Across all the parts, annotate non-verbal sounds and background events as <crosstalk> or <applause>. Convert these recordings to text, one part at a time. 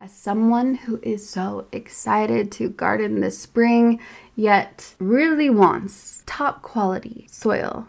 As someone who is so excited to garden this spring, yet really wants top quality soil,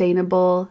sustainable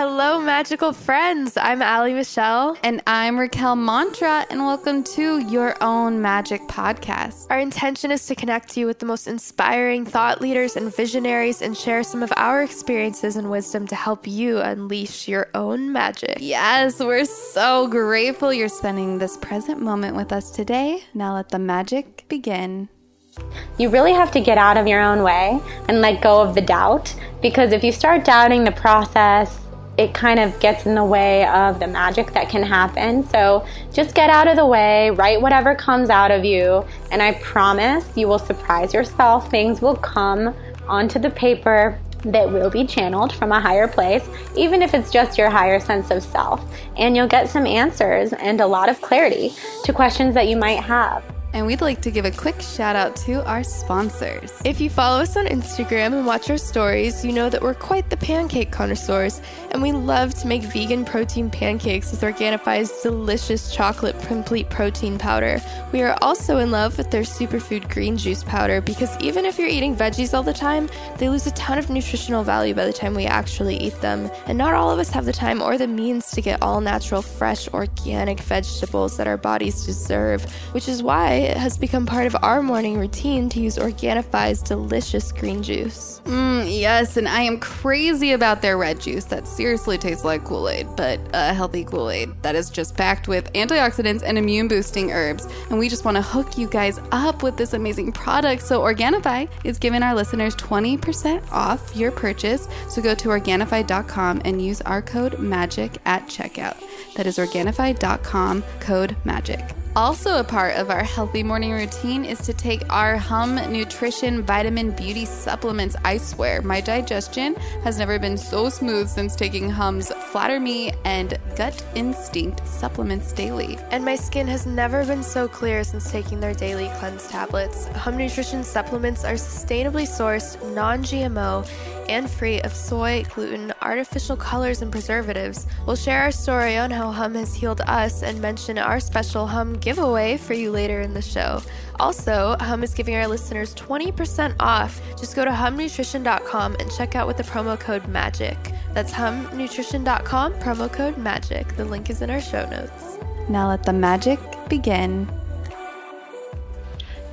Hello, magical friends. I'm Allie Michelle. And I'm Raquel Mantra, and welcome to Your Own Magic Podcast. Our intention is to connect you with the most inspiring thought leaders and visionaries and share some of our experiences and wisdom to help you unleash your own magic. Yes, we're so grateful you're spending this present moment with us today. Now let the magic begin. You really have to get out of your own way and let go of the doubt because if you start doubting the process, it kind of gets in the way of the magic that can happen. So just get out of the way, write whatever comes out of you, and I promise you will surprise yourself. Things will come onto the paper that will be channeled from a higher place, even if it's just your higher sense of self. And you'll get some answers and a lot of clarity to questions that you might have. And we'd like to give a quick shout out to our sponsors. If you follow us on Instagram and watch our stories, you know that we're quite the pancake connoisseurs, and we love to make vegan protein pancakes with Organifi's delicious chocolate complete protein powder. We are also in love with their superfood green juice powder because even if you're eating veggies all the time, they lose a ton of nutritional value by the time we actually eat them. And not all of us have the time or the means to get all natural, fresh, organic vegetables that our bodies deserve, which is why it has become part of our morning routine to use Organifi's delicious green juice. Mm, yes, and I am crazy about their red juice that seriously tastes like Kool Aid, but a healthy Kool Aid that is just packed with antioxidants and immune boosting herbs. And we just want to hook you guys up with this amazing product. So, Organifi is giving our listeners 20% off your purchase. So, go to Organifi.com and use our code MAGIC at checkout. That is Organifi.com, code MAGIC. Also, a part of our healthy morning routine is to take our Hum Nutrition Vitamin Beauty Supplements. I swear, my digestion has never been so smooth since taking Hum's Flatter Me and Gut Instinct supplements daily. And my skin has never been so clear since taking their daily cleanse tablets. Hum Nutrition supplements are sustainably sourced, non GMO, and free of soy, gluten, artificial colors, and preservatives. We'll share our story on how Hum has healed us and mention our special Hum giveaway for you later in the show. Also, Hum is giving our listeners 20% off. Just go to humnutrition.com and check out with the promo code MAGIC. That's humnutrition.com, promo code MAGIC. The link is in our show notes. Now let the magic begin.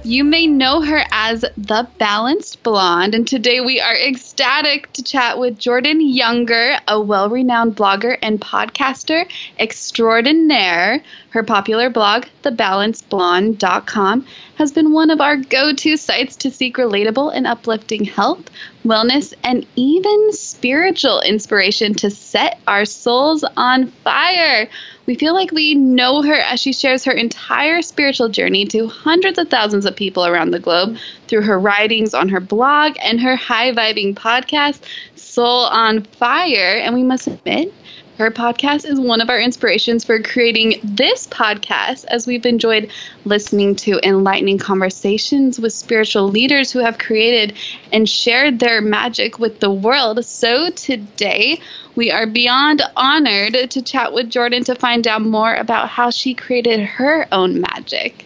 You may know her as the Balanced Blonde, and today we are ecstatic to chat with Jordan Younger, a well renowned blogger and podcaster extraordinaire. Her popular blog, thebalancedblonde.com, has been one of our go to sites to seek relatable and uplifting health, wellness, and even spiritual inspiration to set our souls on fire. We feel like we know her as she shares her entire spiritual journey to hundreds of thousands of people around the globe through her writings on her blog and her high vibing podcast, Soul on Fire. And we must admit, her podcast is one of our inspirations for creating this podcast, as we've enjoyed listening to enlightening conversations with spiritual leaders who have created and shared their magic with the world. So today, we are beyond honored to chat with Jordan to find out more about how she created her own magic.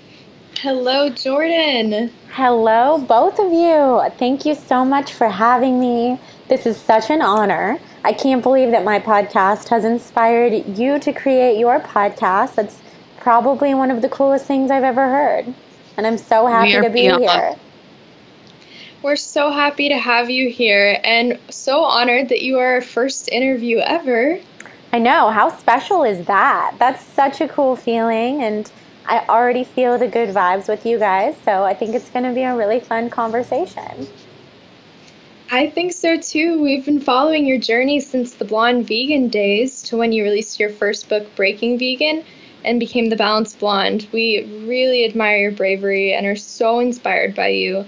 Hello, Jordan. Hello, both of you. Thank you so much for having me. This is such an honor. I can't believe that my podcast has inspired you to create your podcast. That's probably one of the coolest things I've ever heard. And I'm so happy to be beyond. here. We're so happy to have you here and so honored that you are our first interview ever. I know. How special is that? That's such a cool feeling. And I already feel the good vibes with you guys. So I think it's going to be a really fun conversation. I think so too. We've been following your journey since the blonde vegan days to when you released your first book, Breaking Vegan, and became the Balanced Blonde. We really admire your bravery and are so inspired by you.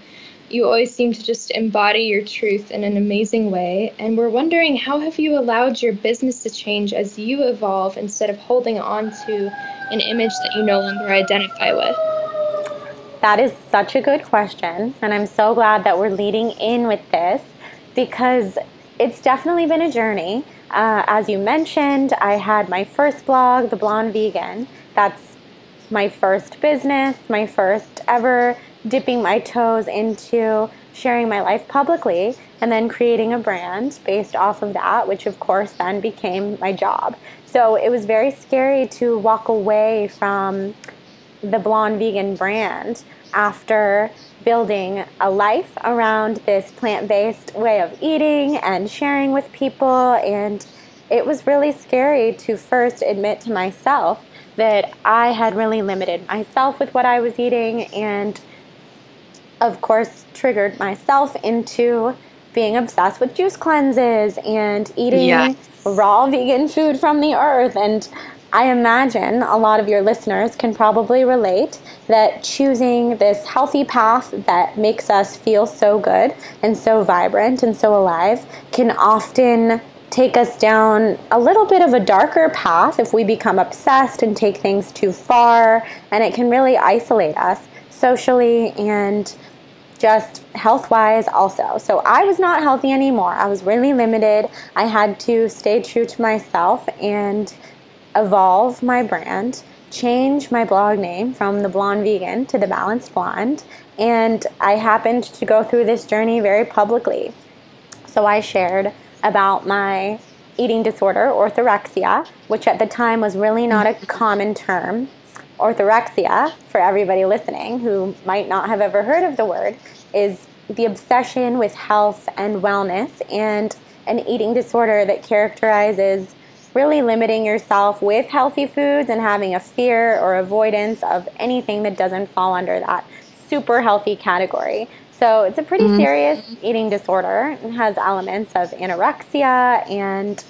You always seem to just embody your truth in an amazing way, and we're wondering how have you allowed your business to change as you evolve instead of holding on to an image that you no longer identify with? That is such a good question, and I'm so glad that we're leading in with this because it's definitely been a journey. Uh, as you mentioned, I had my first blog, The Blonde Vegan. That's my first business, my first ever dipping my toes into sharing my life publicly and then creating a brand based off of that, which of course then became my job. So it was very scary to walk away from the Blonde Vegan brand after building a life around this plant based way of eating and sharing with people. And it was really scary to first admit to myself that I had really limited myself with what I was eating and, of course, triggered myself into being obsessed with juice cleanses and eating yeah. raw vegan food from the earth. And I imagine a lot of your listeners can probably relate that choosing this healthy path that makes us feel so good and so vibrant and so alive can often take us down a little bit of a darker path if we become obsessed and take things too far, and it can really isolate us socially and just health wise also. So I was not healthy anymore. I was really limited. I had to stay true to myself and evolve my brand, change my blog name from The Blonde Vegan to The Balanced Blonde. And I happened to go through this journey very publicly. So I shared about my eating disorder, orthorexia, which at the time was really not a common term. Orthorexia, for everybody listening who might not have ever heard of the word, is the obsession with health and wellness and an eating disorder that characterizes really limiting yourself with healthy foods and having a fear or avoidance of anything that doesn't fall under that super healthy category. So it's a pretty mm-hmm. serious eating disorder. It has elements of anorexia and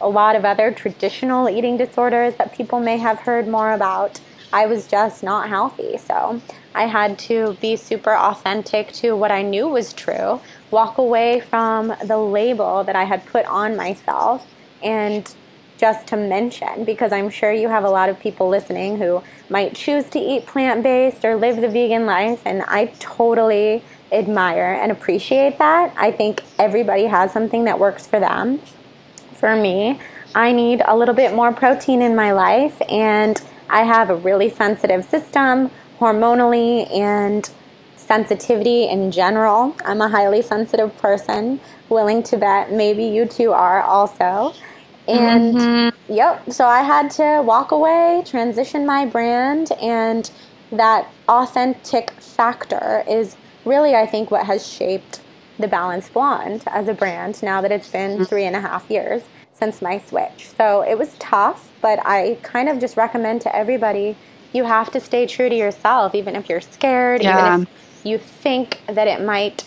a lot of other traditional eating disorders that people may have heard more about. I was just not healthy. So I had to be super authentic to what I knew was true, walk away from the label that I had put on myself, and just to mention, because I'm sure you have a lot of people listening who might choose to eat plant based or live the vegan life, and I totally admire and appreciate that. I think everybody has something that works for them. For me, I need a little bit more protein in my life, and I have a really sensitive system hormonally and sensitivity in general. I'm a highly sensitive person, willing to bet maybe you two are also. And mm-hmm. yep, so I had to walk away, transition my brand, and that authentic factor is really, I think, what has shaped the Balanced Blonde as a brand now that it's been mm-hmm. three and a half years since my switch. So it was tough, but I kind of just recommend to everybody you have to stay true to yourself, even if you're scared, yeah. even if you think that it might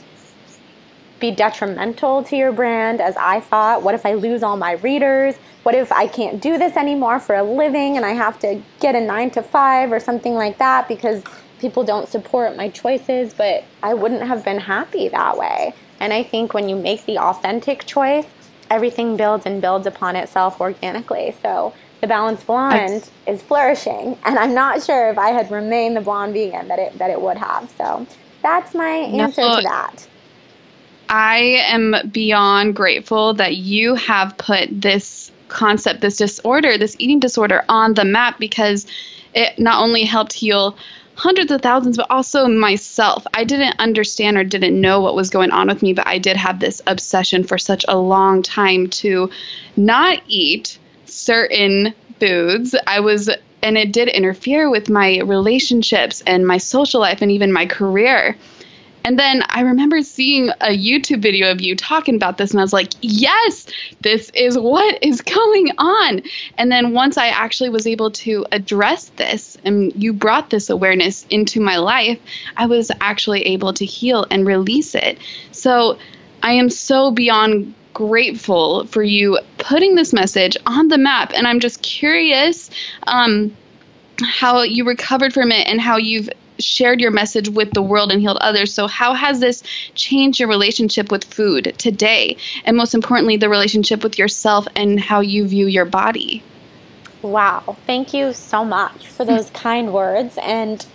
be detrimental to your brand, as I thought. What if I lose all my readers? What if I can't do this anymore for a living and I have to get a nine to five or something like that because people don't support my choices, but I wouldn't have been happy that way. And I think when you make the authentic choice, everything builds and builds upon itself organically. So the balanced blonde I, is flourishing, and I'm not sure if I had remained the blonde vegan that it that it would have. So that's my answer no, to that. I am beyond grateful that you have put this concept, this disorder, this eating disorder on the map because it not only helped heal hundreds of thousands, but also myself. I didn't understand or didn't know what was going on with me, but I did have this obsession for such a long time to not eat certain foods. I was, and it did interfere with my relationships and my social life and even my career. And then I remember seeing a YouTube video of you talking about this, and I was like, yes, this is what is going on. And then once I actually was able to address this, and you brought this awareness into my life, I was actually able to heal and release it. So I am so beyond grateful for you putting this message on the map. And I'm just curious um, how you recovered from it and how you've shared your message with the world and healed others. So, how has this changed your relationship with food today? And most importantly, the relationship with yourself and how you view your body? Wow. Thank you so much for <laughs> those kind words. And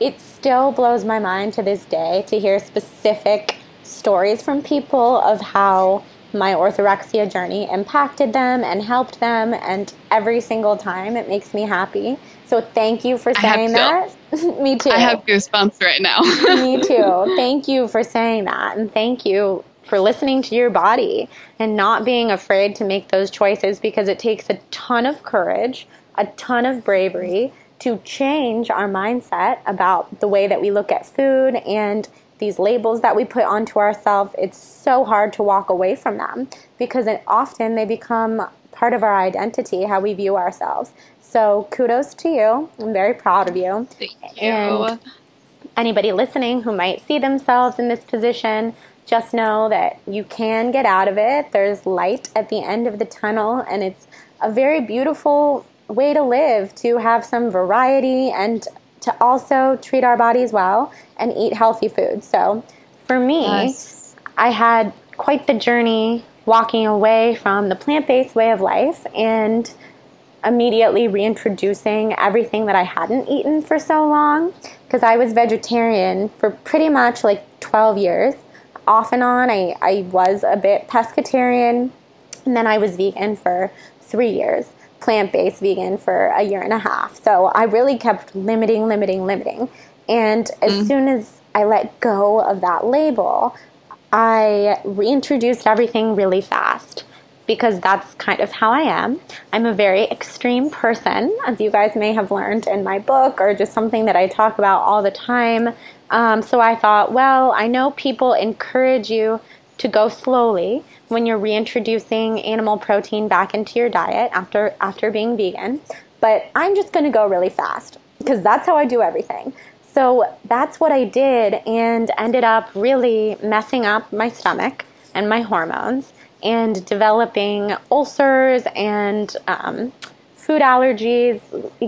it still blows my mind to this day to hear specific stories from people of how my orthorexia journey impacted them and helped them. And every single time it makes me happy. So thank you for saying that. Me too. I have <laughs> goosebumps right now. <laughs> Me <laughs> too. Thank you for saying that. And thank you for listening to your body and not being afraid to make those choices because it takes a ton of courage, a ton of bravery to change our mindset about the way that we look at food and these labels that we put onto ourselves. It's so hard to walk away from them because it, often they become part of our identity, how we view ourselves. So kudos to you. I'm very proud of you. Thank you. And anybody listening who might see themselves in this position, just know that you can get out of it. There's light at the end of the tunnel, and it's a very beautiful way to live to have some variety and to also treat our bodies well and eat healthy food. So for me. I had quite the journey walking away from the plant based way of life and immediately reintroducing everything that I hadn't eaten for so long because I was vegetarian for pretty much like 12 years. Off and on, I, I was a bit pescatarian, and then I was vegan for three years, plant based vegan for a year and a half. So I really kept limiting, limiting, limiting. And as mm. soon as I let go of that label, I reintroduced everything really fast because that's kind of how I am. I'm a very extreme person, as you guys may have learned in my book or just something that I talk about all the time. Um, so I thought, well, I know people encourage you to go slowly when you're reintroducing animal protein back into your diet after after being vegan, but I'm just going to go really fast because that's how I do everything. So that's what I did and ended up really messing up my stomach and my hormones and developing ulcers and um, food allergies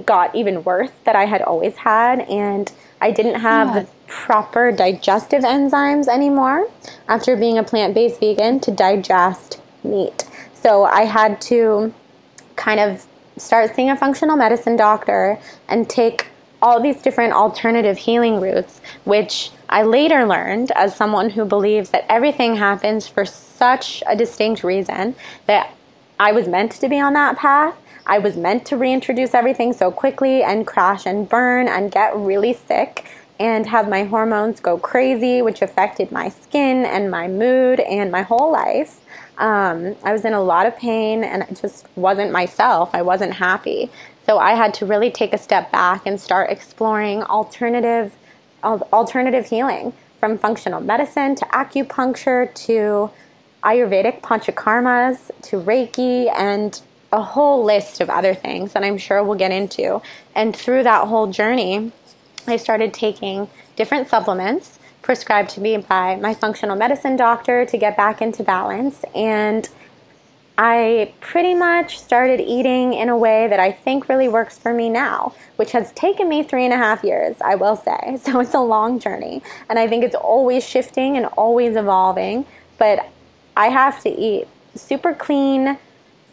got even worse that I had always had and I didn't have yeah. the proper digestive enzymes anymore after being a plant-based vegan to digest meat. So I had to kind of start seeing a functional medicine doctor and take all these different alternative healing routes, which I later learned as someone who believes that everything happens for such a distinct reason that I was meant to be on that path. I was meant to reintroduce everything so quickly and crash and burn and get really sick and have my hormones go crazy, which affected my skin and my mood and my whole life. Um, I was in a lot of pain and I just wasn't myself. I wasn't happy. So I had to really take a step back and start exploring alternative alternative healing from functional medicine to acupuncture to Ayurvedic panchakarmas to Reiki and a whole list of other things that I'm sure we'll get into. And through that whole journey, I started taking different supplements prescribed to me by my functional medicine doctor to get back into balance. And I pretty much started eating in a way that I think really works for me now, which has taken me three and a half years, I will say. <laughs> So it's a long journey. And I think it's always shifting and always evolving. But I have to eat super clean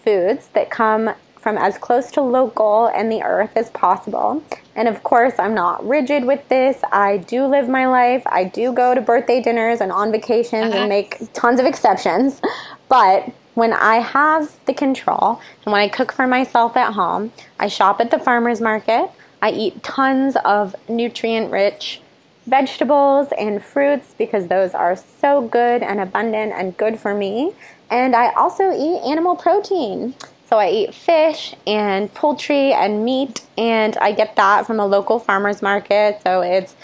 foods that come from as close to local and the earth as possible. And of course, I'm not rigid with this. I do live my life. I do go to birthday dinners and on vacations uh-huh. and make tons of exceptions. But when I have the control and when I cook for myself at home, I shop at the farmer's market. I eat tons of nutrient rich vegetables and fruits because those are so good and abundant and good for me. And I also eat animal protein. So I eat fish and poultry and meat, and I get that from a local farmer's market. So it's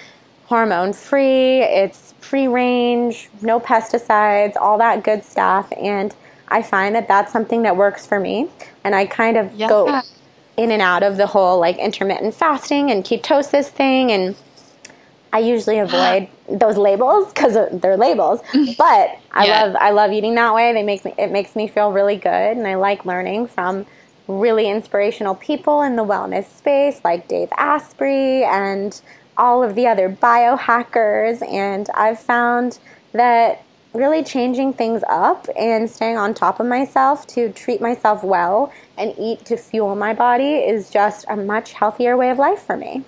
hormone free, it's free range, no pesticides, all that good stuff. And I find that that's something that works for me. And I kind of yeah. go in and out of the whole like intermittent fasting and ketosis thing. And I usually uh-huh. avoid those labels because they're labels. Mm-hmm. But I yeah. love I love eating that way. They make me it makes me feel really good, and I like learning from really inspirational people in the wellness space like Dave Asprey and all of the other biohackers. And I've found that really changing things up and staying on top of myself to treat myself well and eat to fuel my body is just a much healthier way of life for me.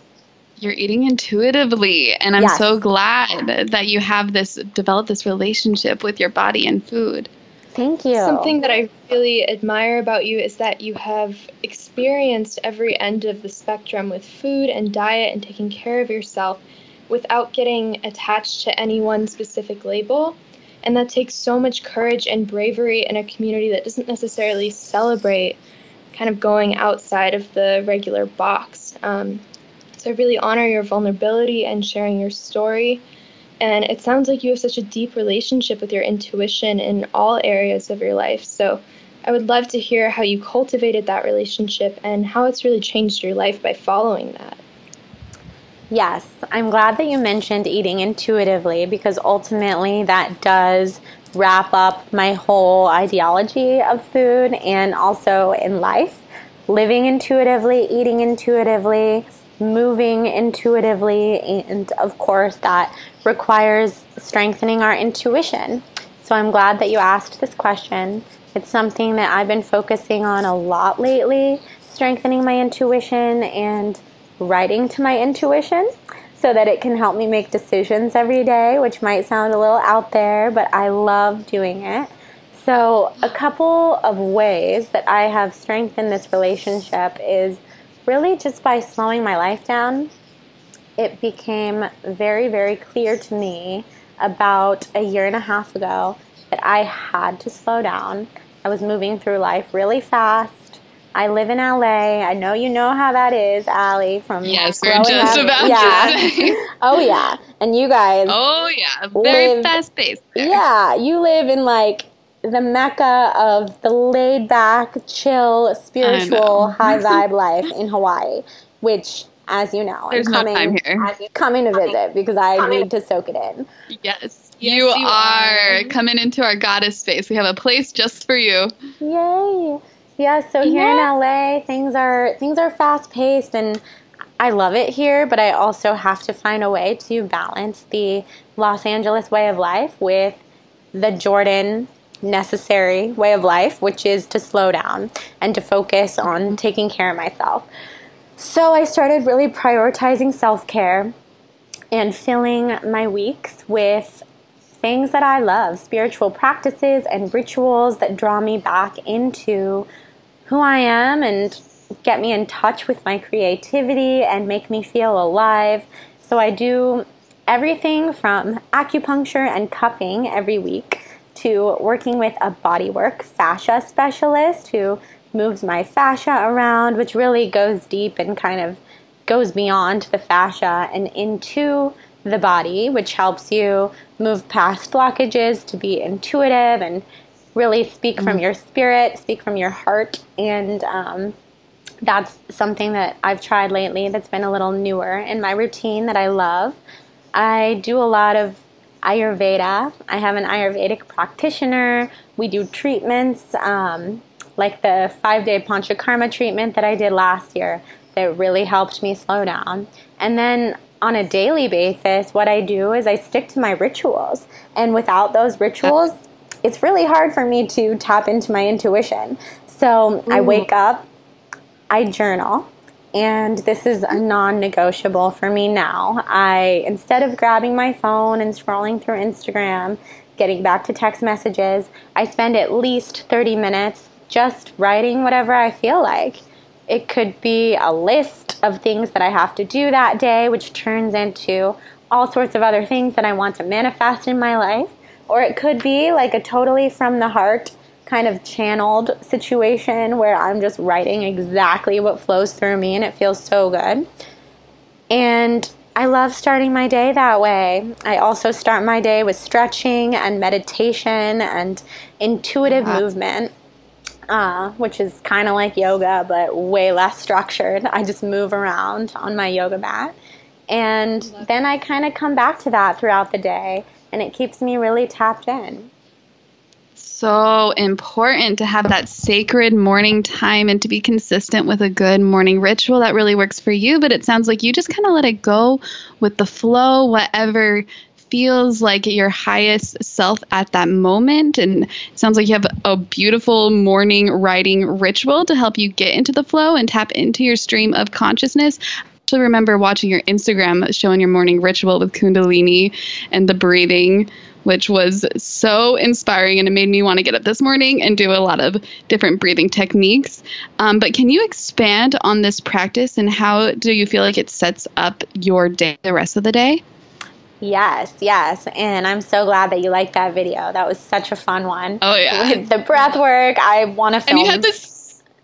You're eating intuitively, and I'm yes. so glad that you have this developed this relationship with your body and food. Thank you. Something that I really admire about you is that you have experienced every end of the spectrum with food and diet and taking care of yourself without getting attached to any one specific label. And that takes so much courage and bravery in a community that doesn't necessarily celebrate kind of going outside of the regular box. Um, so I really honor your vulnerability and sharing your story. And it sounds like you have such a deep relationship with your intuition in all areas of your life. So I would love to hear how you cultivated that relationship and how it's really changed your life by following that. Yes, I'm glad that you mentioned eating intuitively because ultimately that does wrap up my whole ideology of food and also in life. Living intuitively, eating intuitively, moving intuitively, and of course, that requires strengthening our intuition. So I'm glad that you asked this question. It's something that I've been focusing on a lot lately, strengthening my intuition and writing to my intuition so that it can help me make decisions every day, which might sound a little out there, but I love doing it. So, a couple of ways that I have strengthened this relationship is really just by slowing my life down. It became very, very clear to me about a year and a half ago that I had to slow down. I was moving through life really fast. I live in LA. I know you know how that is, Allie. From yes, we're just up. about yeah. <laughs> oh yeah, and you guys. Oh yeah, very live, fast paced. Yeah, you live in like the mecca of the laid back, chill, spiritual, high <laughs> vibe life in Hawaii, which, as you know, There's I'm coming, no coming to visit because I coming. need to soak it in. Yes. Yes, you, you are. are coming into our goddess space. We have a place just for you. Yay! Yeah, so here yeah. in LA, things are things are fast paced and I love it here, but I also have to find a way to balance the Los Angeles way of life with the Jordan necessary way of life, which is to slow down and to focus on taking care of myself. So I started really prioritizing self care and filling my weeks with things that I love, spiritual practices and rituals that draw me back into who I am and get me in touch with my creativity and make me feel alive. So I do everything from acupuncture and cupping every week to working with a bodywork fascia specialist who moves my fascia around, which really goes deep and kind of goes beyond the fascia and into the body, which helps you move past blockages to be intuitive and really speak mm-hmm. from your spirit, speak from your heart, and um, that's something that I've tried lately that's been a little newer in my routine that I love. I do a lot of Ayurveda. I have an Ayurvedic practitioner. We do treatments um, like the five day Panchakarma treatment that I did last year that really helped me slow down. And then on a daily basis, what I do is I stick to my rituals. And without those rituals, it's really hard for me to tap into my intuition. So Ooh. I mm. wake up, I journal, and this is a non-negotiable for me now. I instead of grabbing my phone and scrolling through Instagram, getting back to text messages, I spend at least 30 minutes just writing whatever I feel like. It could be a list of things that I have to do that day, which turns into all sorts of other things that I want to manifest in my life. Or it could be like a totally from the heart kind of channeled situation where I'm just writing exactly what flows through me and it feels so good. And I love starting my day that way. I also start my day with stretching and meditation and intuitive wow. movement, uh, which is kind of like yoga but way less structured. I just move around on my yoga mat. And then I kind of come back to that throughout the day and it keeps me really tapped in. So important to have that sacred morning time and to be consistent with a good morning ritual that really works for you. But it sounds like you just kind of let it go with the flow, whatever feels like your highest self at that moment. And it sounds like you have a beautiful morning writing ritual to help you get into the flow and tap into your stream of consciousness remember watching your Instagram showing your morning ritual with Kundalini and the breathing which was so inspiring and it made me want to get up this morning and do a lot of different breathing techniques. Um, but can you expand on this practice and how do you feel like it sets up your day, the rest of the day? Yes, yes. And I'm so glad that you liked that video. That was such a fun one. Oh, yeah. <laughs> With the breath work, I want to film. And you had this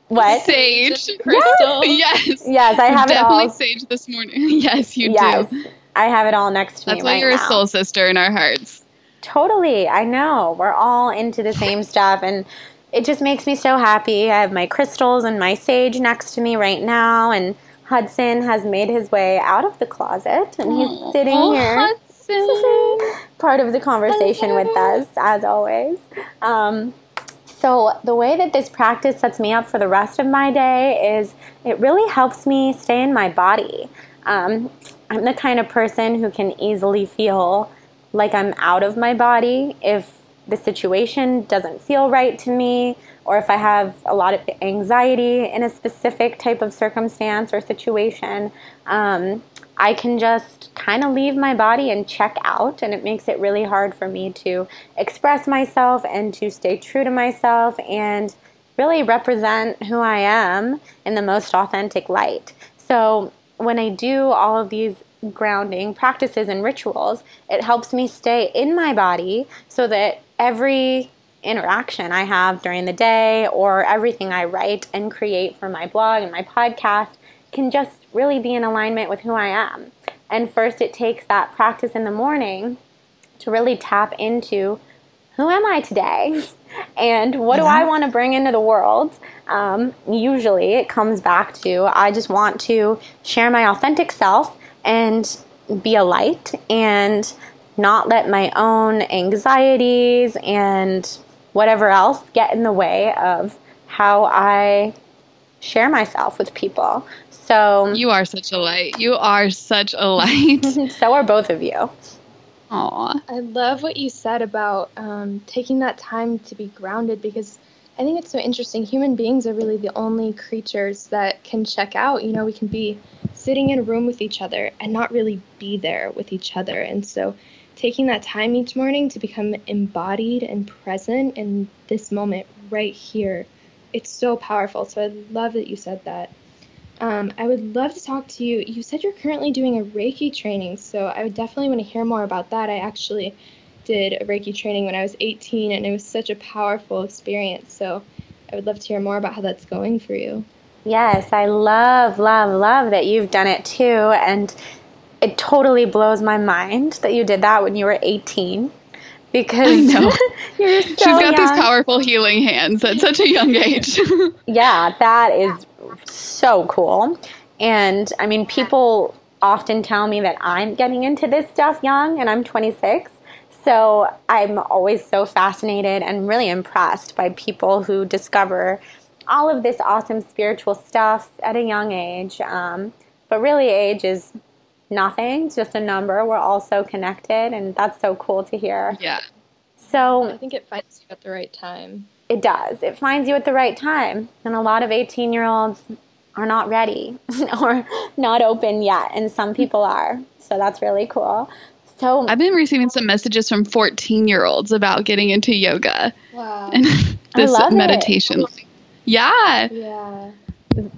what? Sage <laughs> crystal. Yes. Yes, yes I have Definitely it all. sage this morning. <laughs> yes, you yes, do. I have it all next to That's me. That's why right you're now. a soul sister in our hearts. Totally. I know. We're all into the same stuff and it just makes me so happy. I have my crystals and my sage next to me right now and Hudson has made his way out of the closet and he's sitting oh, here. Hudson. <laughs> part of the conversation with us, as always. Um, so, the way that this practice sets me up for the rest of my day is it really helps me stay in my body. Um, I'm the kind of person who can easily feel like I'm out of my body if the situation doesn't feel right to me or if I have a lot of anxiety in a specific type of circumstance or situation. Um, I can just kind of leave my body and check out, and it makes it really hard for me to express myself and to stay true to myself and really represent who I am in the most authentic light. So, when I do all of these grounding practices and rituals, it helps me stay in my body so that every interaction I have during the day or everything I write and create for my blog and my podcast can just really be in alignment with who I am. And first, it takes that practice in the morning to really tap into who am I today? <laughs> And what do I want to bring into the world? Um, usually, it comes back to I just want to share my authentic self and be a light and not let my own anxieties and whatever else get in the way of how I share myself with people. So You are such a light. You are such a light. <laughs> so are both of you. Aw. I love what you said about um, taking that time to be grounded because I think it's so interesting. Human beings are really the only creatures that can check out. You know, we can be sitting in a room with each other and not really be there with each other. And so taking that time each morning to become embodied and present in this moment right here, it's so powerful. So I love that you said that. Um, I would love to talk to you. You said you're currently doing a Reiki training, so I would definitely want to hear more about that. I actually did a Reiki training when I was 18, and it was such a powerful experience. So I would love to hear more about how that's going for you. Yes, I love, love, love that you've done it too. And it totally blows my mind that you did that when you were 18. Because I know. <laughs> you're so She's got young. these powerful healing hands at such a young <laughs> age. <laughs> Yeah, that is so cool. And I mean, people often tell me that I'm getting into this stuff young, and I'm 26. So I'm always so fascinated and really impressed by people who discover all of this awesome spiritual stuff at a young age. Um, but really, age is nothing, it's just a number. We're all so connected, and that's so cool to hear. yeah. So I think it finds you at the right time. It does. It finds you at the right time. And a lot of 18 year olds are not ready <laughs> or not open yet. And some people are. So that's really cool. So, I've been receiving some messages from 14 year olds about getting into yoga Wow. and <laughs> this love it. meditation. Yeah. Yeah.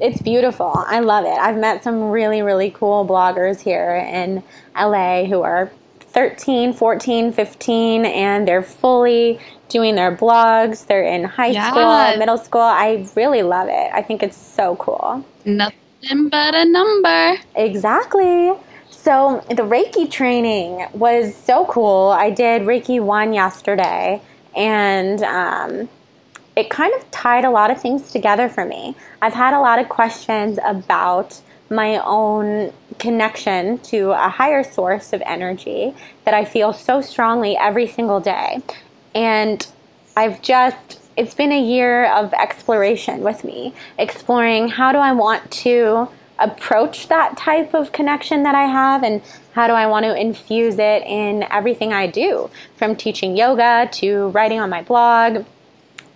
it's beautiful. I love it. I've met some really, really cool bloggers here in LA who are 13, 14, 15, and they're fully doing their blogs. They're in high Yeah. school, middle school. I really love it. I think it's so cool. Nothing but a number. Exactly. So the Reiki training was so cool. I did Reiki 1 yesterday, and um, it kind of tied a lot of things together for me. I've had a lot of questions about my own connection to a higher source of energy that I feel so strongly every single day. And I've just, it's been a year of exploration with me, exploring how do I want to approach that type of connection that I have and how do I want to infuse it in everything I do, from teaching yoga to writing on my blog,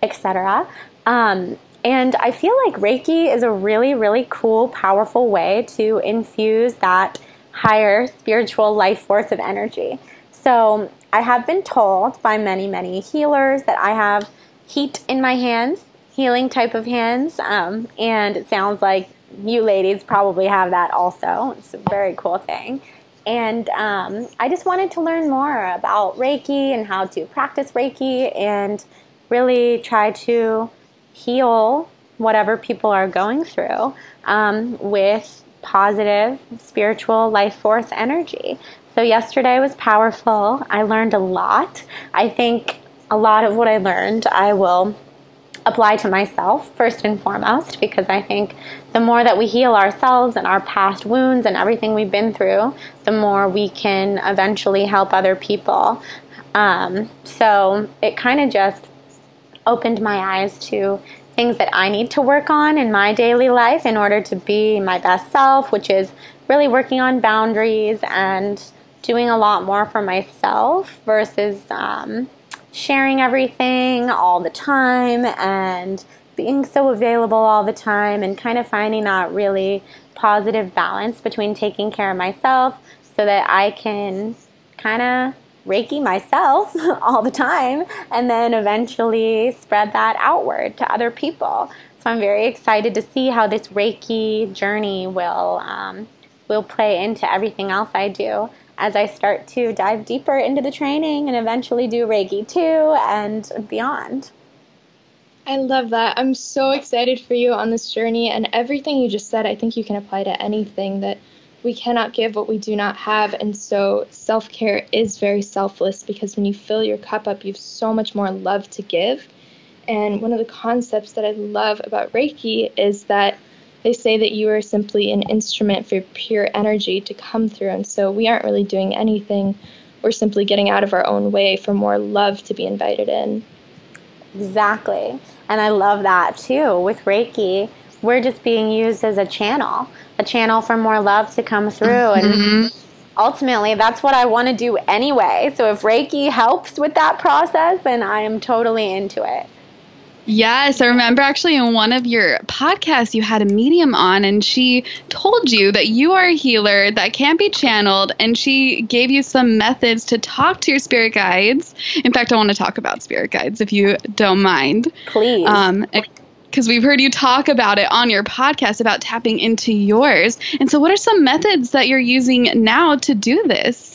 etc. Um, and I feel like Reiki is a really, really cool, powerful way to infuse that higher spiritual life force of energy. So I have been told by many, many healers that I have heat in my hands, healing type of hands. Um, and it sounds like you ladies probably have that also. It's a very cool thing. And um, I just wanted to learn more about Reiki and how to practice Reiki and really try to heal whatever people are going through um, with positive spiritual life force energy. So, yesterday was powerful. I learned a lot. I think a lot of what I learned I will apply to myself first and foremost because I think the more that we heal ourselves and our past wounds and everything we've been through, the more we can eventually help other people. Um, so it kind of just opened my eyes to things that I need to work on in my daily life in order to be my best self, which is really working on boundaries and doing a lot more for myself versus um, sharing everything all the time and being so available all the time and kind of finding that really positive balance between taking care of myself so that I can kind of Reiki myself <laughs> all the time and then eventually spread that outward to other people. So I'm very excited to see how this Reiki journey will um, will play into everything else I do as I start to dive deeper into the training and eventually do Reiki 2 and beyond. I love that. I'm so excited for you on this journey, and everything you just said, I think you can apply to anything that we cannot give what we do not have. And so, self care is very selfless because when you fill your cup up, you have so much more love to give. And one of the concepts that I love about Reiki is that they say that you are simply an instrument for pure energy to come through. And so we aren't really doing anything. We're simply getting out of our own way for more love to be invited in. Exactly. And I love that too. With Reiki, we're just being used as a channel, a channel for more love to come through. Mm-hmm. And ultimately, that's what I want to do anyway. So if Reiki helps with that process, then I am totally into it. Yes, I remember actually in one of your podcasts you had a medium on and she told you that you are a healer that can be channeled and she gave you some methods to talk to your spirit guides. In fact, I want to talk about spirit guides if you don't mind. Please. Um, because we've heard you talk about it on your podcast about tapping into yours. And so, what are some methods that you're using now to do this?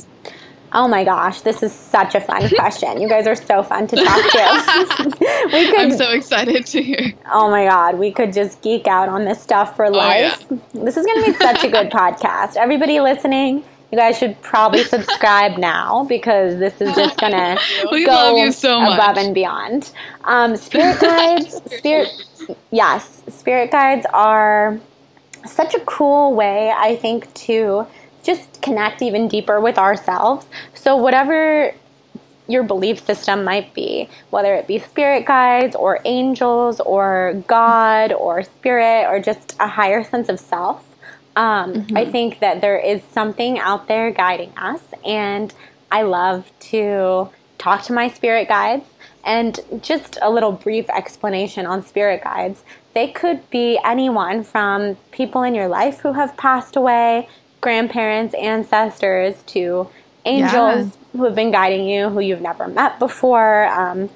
Oh my gosh, this is such a fun question. You guys are so fun to talk to. <laughs> we could, I'm so excited to hear. Oh my God, we could just geek out on this stuff for life. Oh, yeah. This is going to be such a good <laughs> podcast. Everybody listening, you guys should probably subscribe now because this is just going <laughs> to go so above and beyond. Um, spirit guides, spirit, yes, spirit guides are such a cool way, I think, to just connect even deeper with ourselves. So, whatever your belief system might be, whether it be spirit guides or angels or God or spirit or just a higher sense of self, um, mm-hmm. I think that there is something out there guiding us. And I love to talk to my spirit guides. And just a little brief explanation on spirit guides. They could be anyone from people in your life who have passed away grandparents, ancestors, to angels yeah. who have been guiding you who you've never met before. Um,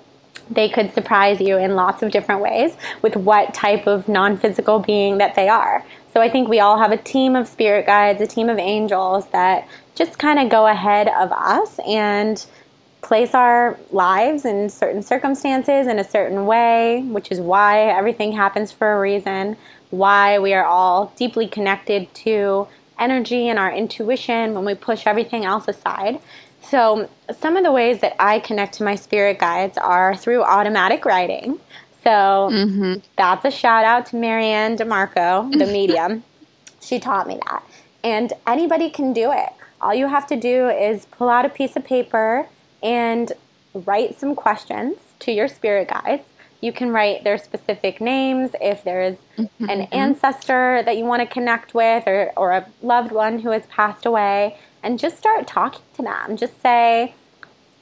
they could surprise you in lots of different ways with what type of non physical being that they are. So I think we all have a team of spirit guides, a team of angels that just kind of go ahead of us and place our lives in certain circumstances in a certain way, which is why everything happens for a reason, why we are all deeply connected to energy and our intuition when we push everything else aside. So, some of the ways that I connect to my spirit guides are through automatic writing. So, mm-hmm. that's a shout out to MaryAnn DiMarco, the <laughs> medium. she taught me that. And anybody can do it. All you have to do is pull out a piece of paper and write some questions to your spirit guides you can write their specific names if there is mm-hmm. an ancestor that you want to connect with or, or a loved one who has passed away and just start talking to them. Just say,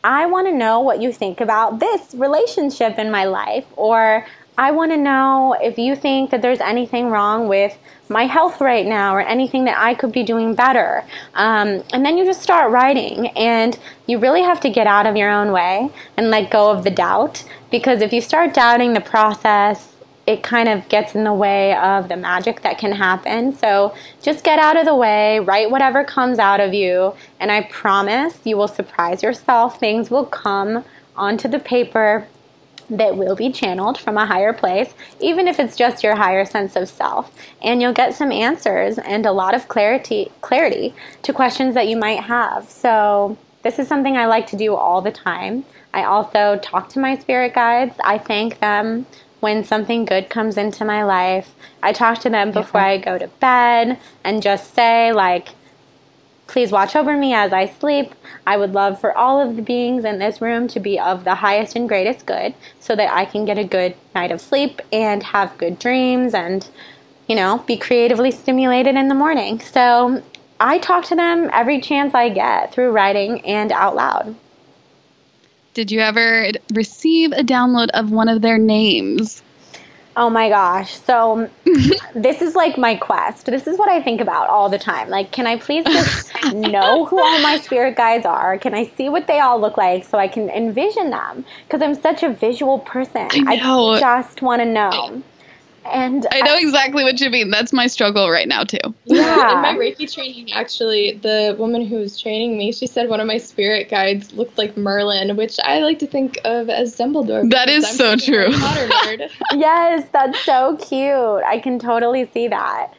I want to know what you think about this relationship in my life, or I want to know if you think that there's anything wrong with my health right now or anything that I could be doing better. Um, and then you just start writing, and you really have to get out of your own way and let go of the doubt because if you start doubting the process, it kind of gets in the way of the magic that can happen. So just get out of the way, write whatever comes out of you, and I promise you will surprise yourself. Things will come onto the paper that will be channeled from a higher place, even if it's just your higher sense of self. And you'll get some answers and a lot of clarity clarity to questions that you might have. So this is something I like to do all the time. I also talk to my spirit guides. I thank them when something good comes into my life. I talk to them before I go to bed and just say like Please watch over me as I sleep. I would love for all of the beings in this room to be of the highest and greatest good so that I can get a good night of sleep and have good dreams and, you know, be creatively stimulated in the morning. So I talk to them every chance I get through writing and out loud. Did you ever receive a download of one of their names? Oh my gosh. So <laughs> this is like my quest. This is what I think about all the time. Like, can I please just <laughs> know who all my spirit guides are? Can I see what they all look like so I can envision them? Because I'm such a visual person. I, I just want to know. And I know I, exactly what you mean. That's my struggle right now too. Yeah. In my Reiki training, actually, the woman who was training me, she said one of my spirit guides looked like Merlin, which I like to think of as Dumbledore. That is I'm so true. <laughs> yes, that's so cute. I can totally see that.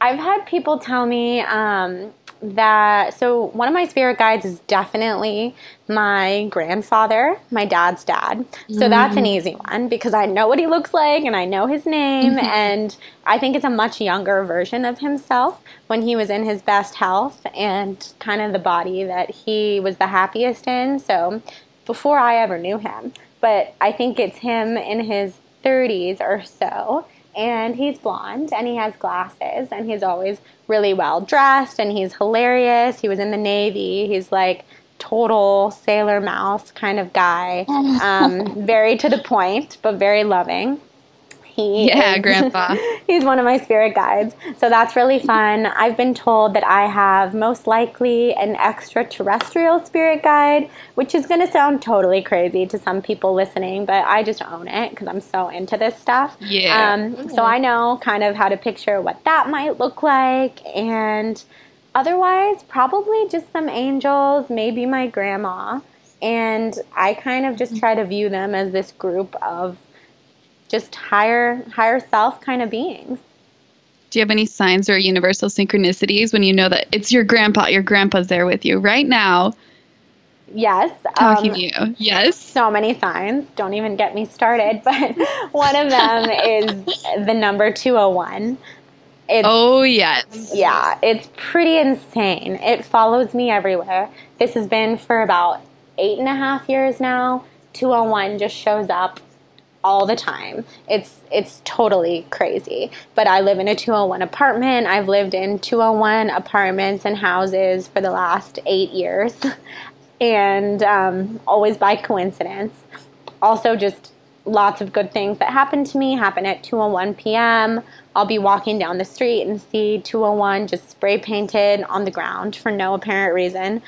I've had people tell me um, that so one of my spirit guides is definitely my grandfather, my dad's dad. So mm-hmm. that's an easy one because I know what he looks like and I know his name mm-hmm. and I think it's a much younger version of himself when he was in his best health and kind of the body that he was the happiest in. So before I ever knew him, but I think it's him in his 30s or so and he's blonde and he has glasses and he's always really well dressed and he's hilarious. He was in the Navy. He's like total sailor mouth kind of guy. <laughs> Um, very to the point, but very loving. He yeah, is, Grandpa. <laughs> he's one of my spirit guides. So that's really fun. I've been told that I have most likely an extraterrestrial spirit guide, which is going to sound totally crazy to some people listening, but I just own it because I'm so into this stuff. Yeah. Um, mm-hmm. So I know kind of how to picture what that might look like. And otherwise, probably just some angels, maybe my grandma. And I kind of just try to view them as this group of just higher higher self kind of beings. Do you have any signs or universal synchronicities when you know that it's your grandpa, your grandpa's there with you right now? Yes. Talking um, to you. Yes. So many signs. Don't even get me started. <laughs> But one of them is the number 201. It's, oh, yes. Yeah, it's pretty insane. It follows me everywhere. This has been for about eight and a half years now. 201 just shows up all the time. It's it's totally crazy. But I live in a 201 apartment. I've lived in 201 apartments and houses for the last 8 years. <laughs> and um, always by coincidence. Also just lots of good things that happen to me happen at 2:01 p.m. I'll be walking down the street and see 201 just spray painted on the ground for no apparent reason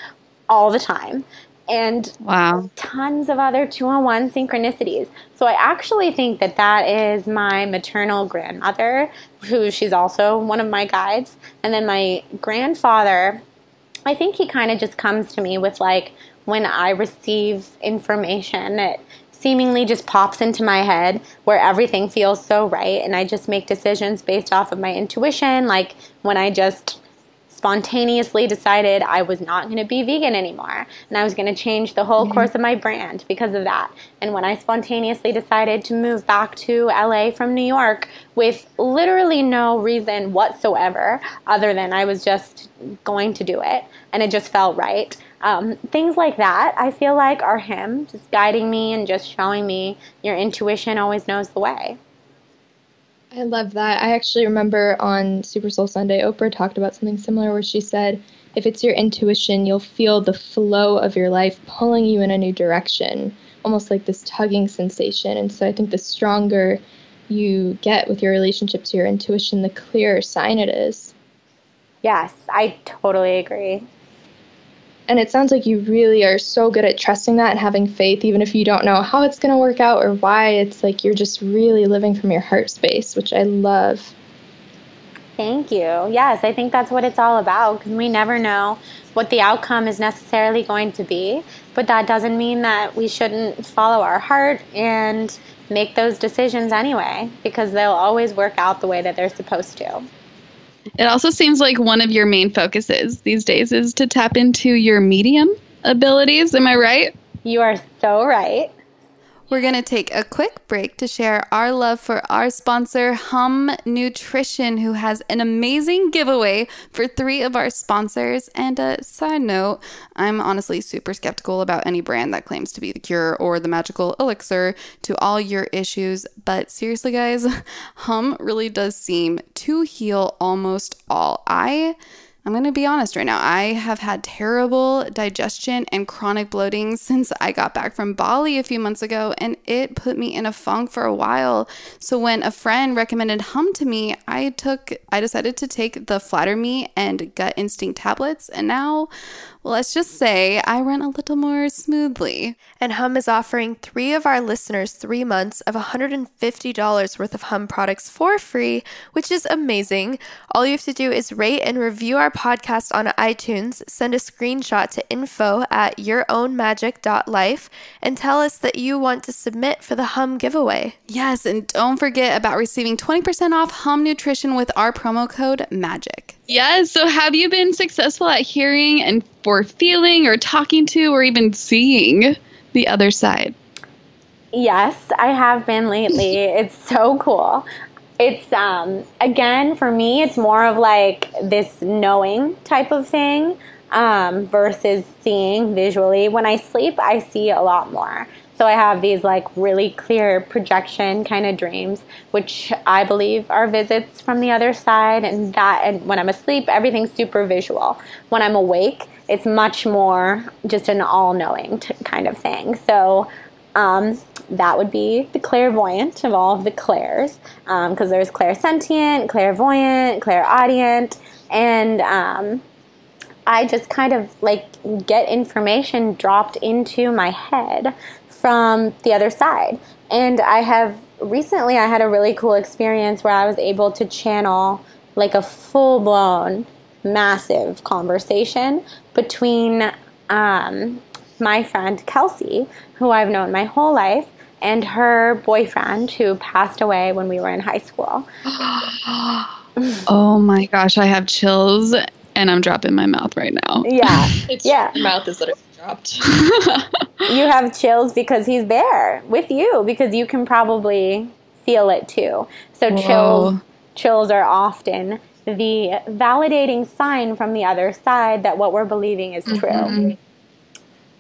all the time and wow. tons of other two on one synchronicities. So I actually think that that is my maternal grandmother, who she's also one of my guides. And then my grandfather, I think he kind of just comes to me with like when I receive information that seemingly just pops into my head where everything feels so right and I just make decisions based off of my intuition like when I just spontaneously decided I was not going to be vegan anymore and I was going to change the whole mm-hmm. course of my brand because of that. And when I spontaneously decided to move back to LA from New York with literally no reason whatsoever other than I was just going to do it and it just felt right. Um, things like that, I feel like, are him just guiding me and just showing me your intuition always knows the way. I love that. I actually remember on Super Soul Sunday, Oprah talked about something similar where she said, if it's your intuition, you'll feel the flow of your life pulling you in a new direction, almost like this tugging sensation. And so I think the stronger you get with your relationship to your intuition, the clearer sign it is. Yes, I totally agree. And it sounds like you really are so good at trusting that and having faith, even if you don't know how it's going to work out or why. It's like you're just really living from your heart space, which I love. Thank you. Yes, I think that's what it's all about because we never know what the outcome is necessarily going to be. But that doesn't mean that we shouldn't follow our heart and make those decisions anyway because they'll always work out the way that they're supposed to. It also seems like one of your main focuses these days is to tap into your medium abilities. Am I right? You are so right. We're going to take a quick break to share our love for our sponsor, Hum Nutrition, who has an amazing giveaway for three of our sponsors. And a side note, I'm honestly super skeptical about any brand that claims to be the cure or the magical elixir to all your issues. But seriously, guys, <laughs> Hum really does seem to heal almost all. I I'm going to be honest right now. I have had terrible digestion and chronic bloating since I got back from Bali a few months ago, and it put me in a funk for a while. So when a friend recommended Hum to me, I took I decided to take the Flatter Me and Gut Instinct tablets, and now well, let's just say I run a little more smoothly. And Hum is offering three of our listeners three months of $150 worth of Hum products for free, which is amazing. All you have to do is rate and review our podcast on iTunes, send a screenshot to info at yourownmagic.life, and tell us that you want to submit for the Hum giveaway. Yes, and don't forget about receiving 20% off Hum Nutrition with our promo code MAGIC. Yes. So, have you been successful at hearing and for feeling or talking to or even seeing the other side? Yes, I have been lately. <laughs> it's so cool. It's um again for me it's more of like this knowing type of thing um versus seeing visually. When I sleep, I see a lot more. So I have these like really clear projection kind of dreams, which I believe are visits from the other side. And that, and when I'm asleep, everything's super visual. When I'm awake, it's much more just an all knowing t- kind of thing. So um, that would be the clairvoyant of all of the clairs, because um, there's clairsentient, clairvoyant, clairaudient, and um, I just kind of like get information dropped into my head from the other side. And I have recently I had a really cool experience where I was able to channel like a full blown massive conversation between um, my friend Kelsey, who I've known my whole life, and her boyfriend who passed away when we were in high school. <gasps> oh my gosh, I have chills and I'm dropping my mouth right now. Yeah. <laughs> It's yeah. mouth is literally dropped. <laughs> you have chills because he's there with you because you can probably feel it too. So Whoa. chills chills are often the validating sign from the other side that what we're believing is true. Mm-hmm.